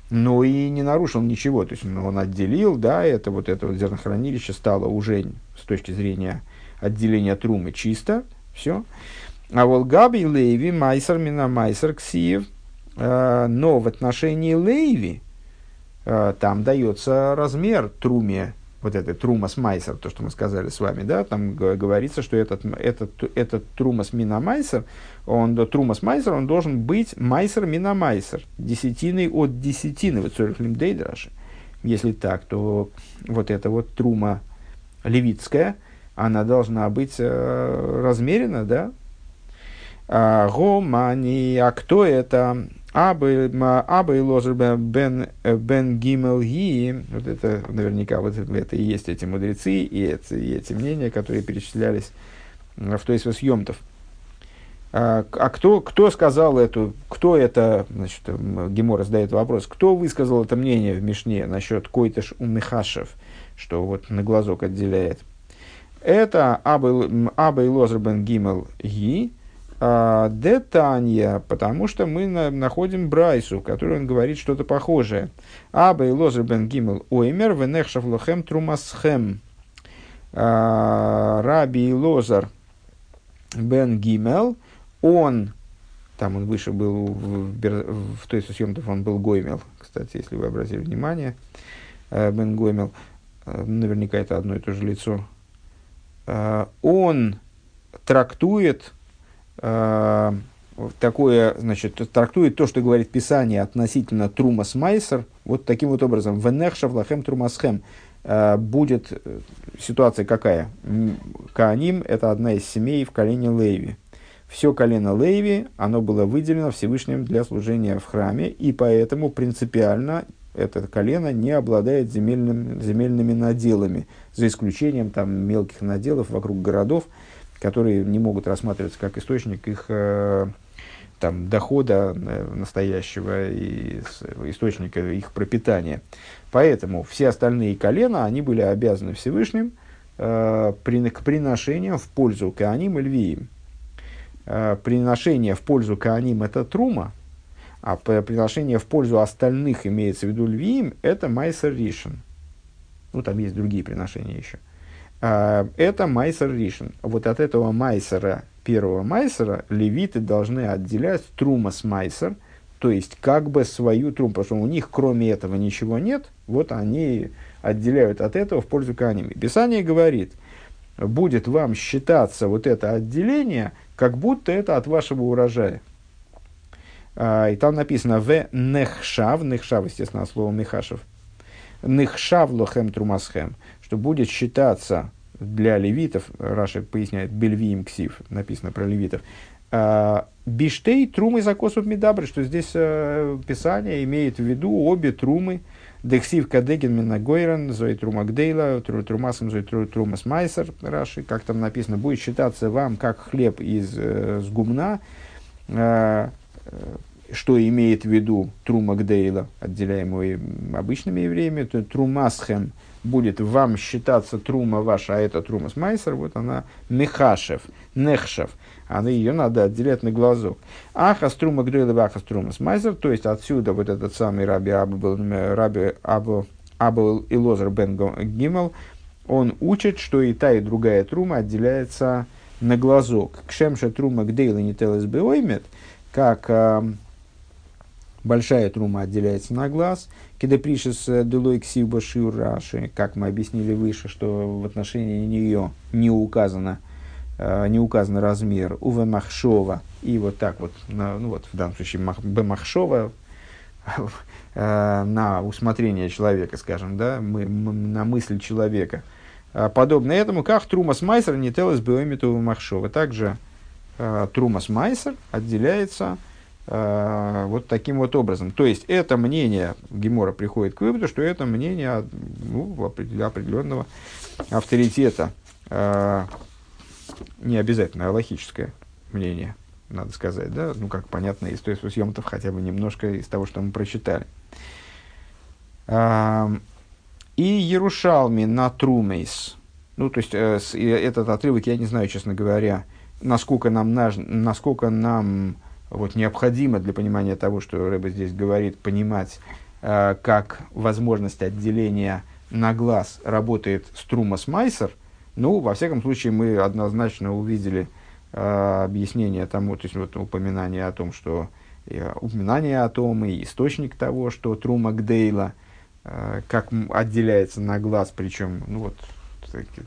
но и не нарушил ничего. То есть он отделил, да, это вот это вот зернохранилище стало уже с точки зрения отделения трумы чисто, все. А вот Габи Лейви, Майсер, Мина Майсер, Ксиев, э, но в отношении Лейви там дается размер труме вот это трумас майсер, то, что мы сказали с вами, да, там говорится, что этот, этот, этот трумас мина майсер, он, трумас майсер, он должен быть майсер мина майсер, десятиной от десятины, вот сорифлим дейдраши. Если так, то вот эта вот трума левитская, она должна быть э, размерена, да. Гомани, а кто это? Абы и лозер бен, бен гимел ги, вот это наверняка вот это, это и есть эти мудрецы и эти, и эти мнения, которые перечислялись в той съемтов. А, а кто, кто сказал эту, кто это, значит, Гемора задает вопрос, кто высказал это мнение в Мишне насчет Койтеш у Михашев, что вот на глазок отделяет? Это Аба и Лозер бен Гимел Ги, Детанья, потому что мы на, находим Брайсу, в которой он говорит что-то похожее. Аба и Лозер бен Гимел Оймер, Венехшав Лохем Трумасхем. А, Раби и Лозер бен Гимел – он, там он выше был, в, в, в той съемке он был Гоймел, кстати, если вы обратили внимание, э, Бен Гоймел, э, наверняка это одно и то же лицо, э, он трактует э, такое, значит, трактует то, что говорит Писание относительно Трумас Майсер, вот таким вот образом. Венехшав лахем Трумасхем. Э, будет э, ситуация какая? Кааним – это одна из семей в колене Леви все колено Леви, оно было выделено Всевышним для служения в храме, и поэтому принципиально это колено не обладает земельным, земельными наделами, за исключением там, мелких наделов вокруг городов, которые не могут рассматриваться как источник их э, там, дохода э, настоящего и источника их пропитания. Поэтому все остальные колена, они были обязаны Всевышним э, к приношениям в пользу Кааним и Львиим. Э, приношение в пользу Кааним – это трума, а приношение в пользу остальных, имеется в виду львиим, это майсер ришен. Ну, там есть другие приношения еще. Э, это майсер ришен. Вот от этого майсера, первого майсера, левиты должны отделять трума с майсер, то есть как бы свою труму, потому что у них кроме этого ничего нет, вот они отделяют от этого в пользу Кааним. Писание говорит, будет вам считаться вот это отделение – как будто это от вашего урожая. А, и там написано в нехшав, нехшав, естественно, слово мехашев, нехшав лохем трумасхем, что будет считаться для левитов, Раша поясняет, бельвиим ксив, написано про левитов, а, биштей трумы закосов медабры, что здесь э, Писание имеет в виду обе трумы, Дексив кадеген минагойран, зои трумагдейла, трумасом зои трумас майсер, Раши, как там написано, будет считаться вам как хлеб из э, с гумна, э, что имеет в виду трумагдейла, отделяемого обычными евреями, то трумасхем будет вам считаться трума ваша, а это трумас майсер, вот она мехашев, нехшев, а ее надо отделять на глазок. Аха струма грейла ваха струма смайзер, то есть отсюда вот этот самый раби Абу, был, раби Абу, Абу и Лозер бен Гимел, он учит, что и та, и другая трума отделяется на глазок. Кшемша трума гдейла не телес как э, большая трума отделяется на глаз, кеда пришес делой ксива раши, как мы объяснили выше, что в отношении нее не указано – Э, не указан размер Уве Махшова, и вот так вот, ну вот в данном случае Б Махшова, э, на усмотрение человека, скажем, да, мы, на мысль человека. А подобно этому, как Трумас Майсер не телес биомиту Махшова. Также э, Трумас Майсер отделяется э, вот таким вот образом. То есть, это мнение, Гемора приходит к выводу, что это мнение ну, определенного авторитета, э, не обязательно аллахическое мнение, надо сказать, да, ну, как понятно из той съемтов, хотя бы немножко из того, что мы прочитали. И Ярушалми на Трумейс. Ну, то есть, э, этот отрывок, я не знаю, честно говоря, насколько нам, насколько нам вот, необходимо для понимания того, что Рэба здесь говорит, понимать, э, как возможность отделения на глаз работает струмас майсер, ну, во всяком случае, мы однозначно увидели э, объяснение тому, то есть вот упоминание о том, что э, упоминание о том и источник того, что Трума Гдейла, э, как отделяется на глаз, причем, ну вот,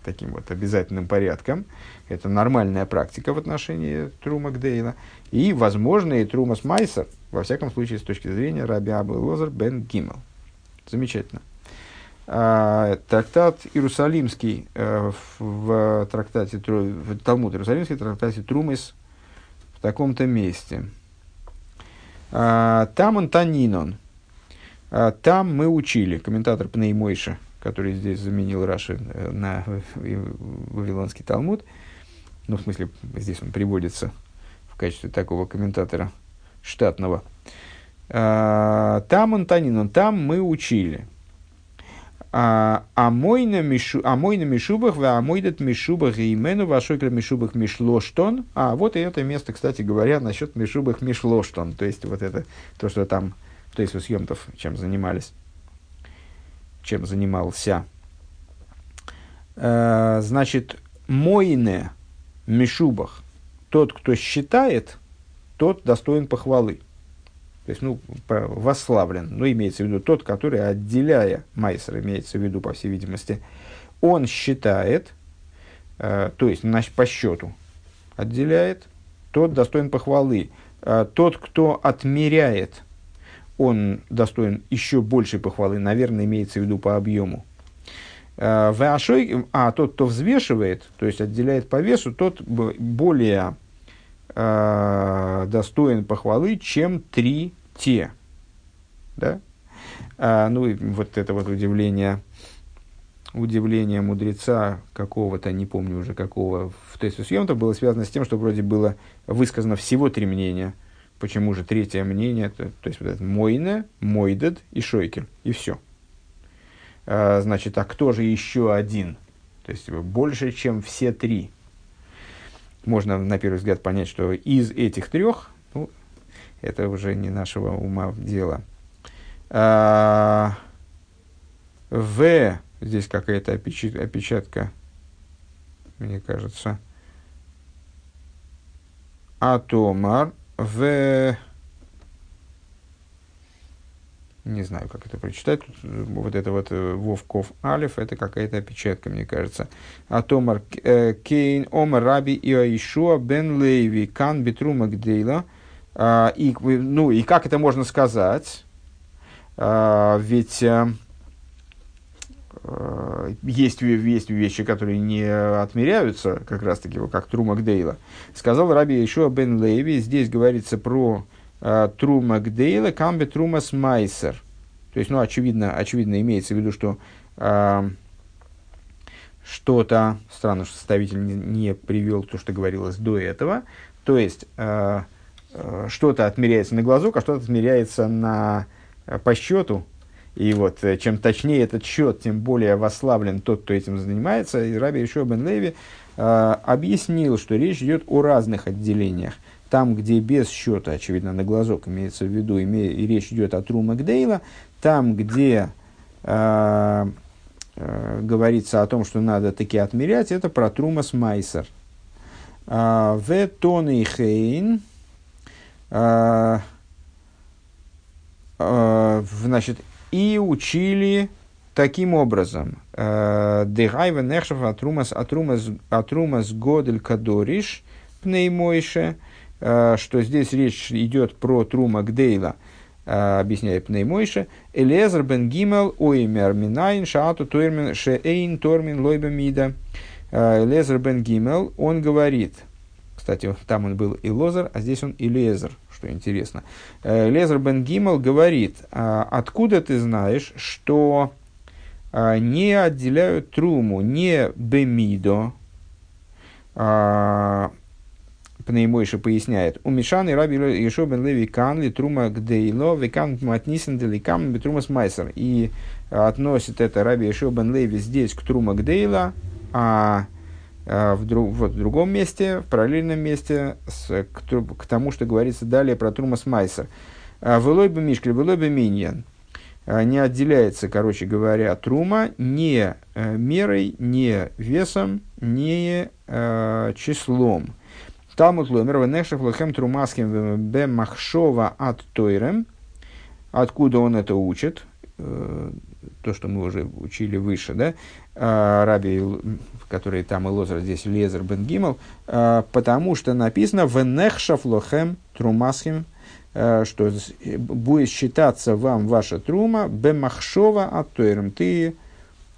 таким вот обязательным порядком. Это нормальная практика в отношении Трума Гдейла. И, возможно, и Трумас Майсер, во всяком случае, с точки зрения Раби Абу Лозер бен Гимел. Замечательно. А, трактат Иерусалимский э, в трактате в Талмуд Иерусалимский, в трактате Трумис в таком-то месте. А, там он Танинон. А, там мы учили, комментатор Пнеймойша, который здесь заменил Раши э, на Вавилонский Талмуд, ну, в смысле, здесь он приводится качестве такого комментатора штатного. А, там он танин, там мы учили. А, а мой на мишубах, а мой дат мишубах и имену вашокля мишубах мишлоштон. А вот и это место, кстати говоря, насчет мишубах мишлоштон. То есть вот это то, что там, то есть у съемтов чем занимались, чем занимался. А, значит, мойне мишубах, тот, кто считает, тот достоин похвалы то есть, ну, восславлен, но имеется в виду тот, который, отделяя Майсер, имеется в виду, по всей видимости, он считает, э, то есть, значит, по счету отделяет, тот достоин похвалы. Э, тот, кто отмеряет, он достоин еще большей похвалы, наверное, имеется в виду по объему. Э, а тот, кто взвешивает, то есть отделяет по весу, тот более э, достоин похвалы, чем три те. Да? А, ну и вот это вот удивление, удивление мудреца какого-то, не помню уже какого, в тесте съемта было связано с тем, что вроде было высказано всего три мнения. Почему же третье мнение, то, то есть вот это Мойне, Мойдед и Шойкер, и все. А, значит, а кто же еще один? То есть больше, чем все три можно на первый взгляд понять, что из этих трех, ну, это уже не нашего ума дело. А, в, здесь какая-то опечатка, мне кажется, Атомар, в не знаю, как это прочитать, вот это вот э, Вовков Алиф, это какая-то опечатка, мне кажется. А Томар э, Кейн, Омар Раби Иоишуа Бен Лейви Кан Битру Магдейла. А, и, ну, и как это можно сказать? А, ведь э, есть, есть вещи, которые не отмеряются, как раз таки, как Трума Гдейла. Сказал Раби Ишуа Бен Лейви, здесь говорится про Э, трума гдейла, камбе трума смайсер. То есть, ну, очевидно, очевидно имеется в виду, что э, что-то, странно, что составитель не, не привел то, что говорилось до этого, то есть, э, э, что-то отмеряется на глазок, а что-то отмеряется на, э, по счету, и вот э, чем точнее этот счет, тем более восславлен тот, кто этим занимается. И Раби Ишо бен Леви э, объяснил, что речь идет о разных отделениях – там, где без счета, очевидно, на глазок имеется в виду, име, и речь идет о Тру Макдейла, там, где э, э, говорится о том, что надо таки отмерять, это про Трумас Майсер. А, в Тоны Хейн, значит, и учили таким образом. Дегайва нехшев атрумас атрумас атрумас годель кадориш пнеймойше – что здесь речь идет про Трума Гдейла, э, объясняет Пнеймойша, Элезер бен Гимел оймер минайн шаату тормин шеэйн тормин лойба мида. Э, Элезер бен Гимел, он говорит, кстати, там он был и Лозер, а здесь он и Лезер, что интересно. Лезер бен Гимел говорит, откуда ты знаешь, что не отделяют труму не бемидо, Пнеймойша поясняет, у Мишаны Раби Ешо бен Леви Кан ли трума гдейло векан матнисен деликам бетрумас майсер. И относит это Раби Ешо бен Леви здесь к трума гдейла, а, а в, друг, в другом месте, в параллельном месте с, к, к тому, что говорится далее про трумас майсер. А, Велой бы мишкли, велой бы миньян а, не отделяется, короче говоря, трума не э, мерой, не весом, не э, числом. Талмуд ломер венешев лохем трумаским бе махшова от тойрем. Откуда он это учит? Э, то, что мы уже учили выше, да? А, Раби, который там и Лозер, здесь Лезер бен Гимел, а, потому что написано «Венехшав лохем трумасхим», э, что будет считаться вам ваша трума бемахшова от тойрем. Ты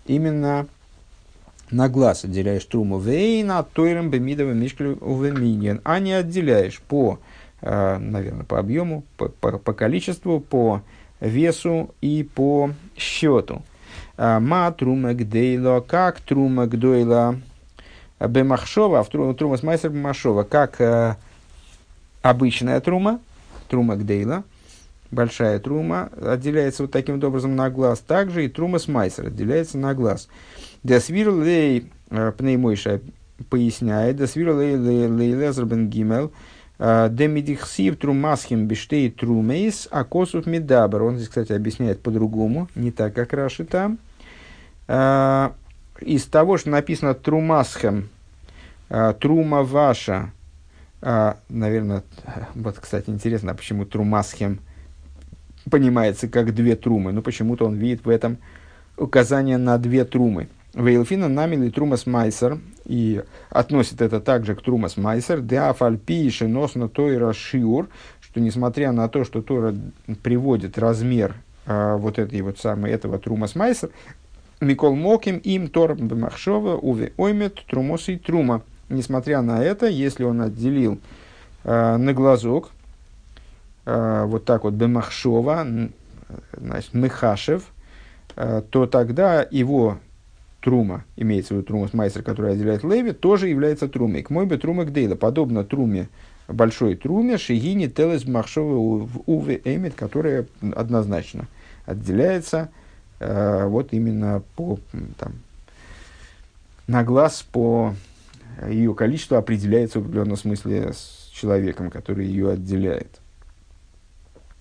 именно на глаз отделяешь труму вейна от тойрем бемидовым мишклю увеминьен, а не отделяешь по, э, наверное, по объему, по, по, по количеству, по весу и по счету. А, ма трума гдейло, как трума гдойла бемахшова, а трума с майсер бемахшова, как э, обычная трума, трума гдейла, большая трума, отделяется вот таким вот образом на глаз. Также и трума с майсер отделяется на глаз. Десвир лей э, пнеймойша поясняет, десвир лей лей лезер бен гимел, э, демидихсив трумасхим биштей трумейс, а косов медабр. Он здесь, кстати, объясняет по-другому, не так, как Раши там. Э, из того, что написано трумасхем, трума ваша, наверное, вот, кстати, интересно, а почему трумасхем понимается как две трумы? Ну, почему-то он видит в этом указание на две трумы. Вейлфина намили трумас майсер, и относит это также к трумас майсер, деафальпи шиносно тойра шиур, что несмотря на то, что Тора приводит размер а, вот этой вот самой, этого трумас майсер, Микол Моким им Тор Бемахшова уве оймет трумос и трума. Несмотря на это, если он отделил а, на глазок, вот так вот Бемахшова, значит, Мехашев, а, то тогда его трума, имеется в виду трума майстер, который отделяет леви, тоже является трумой. К мой бы трума гдейла, подобно труме, большой труме, шигини телес махшовы уве эмит, которая однозначно отделяется э, вот именно по, там, на глаз, по ее количеству определяется в определенном смысле с человеком, который ее отделяет.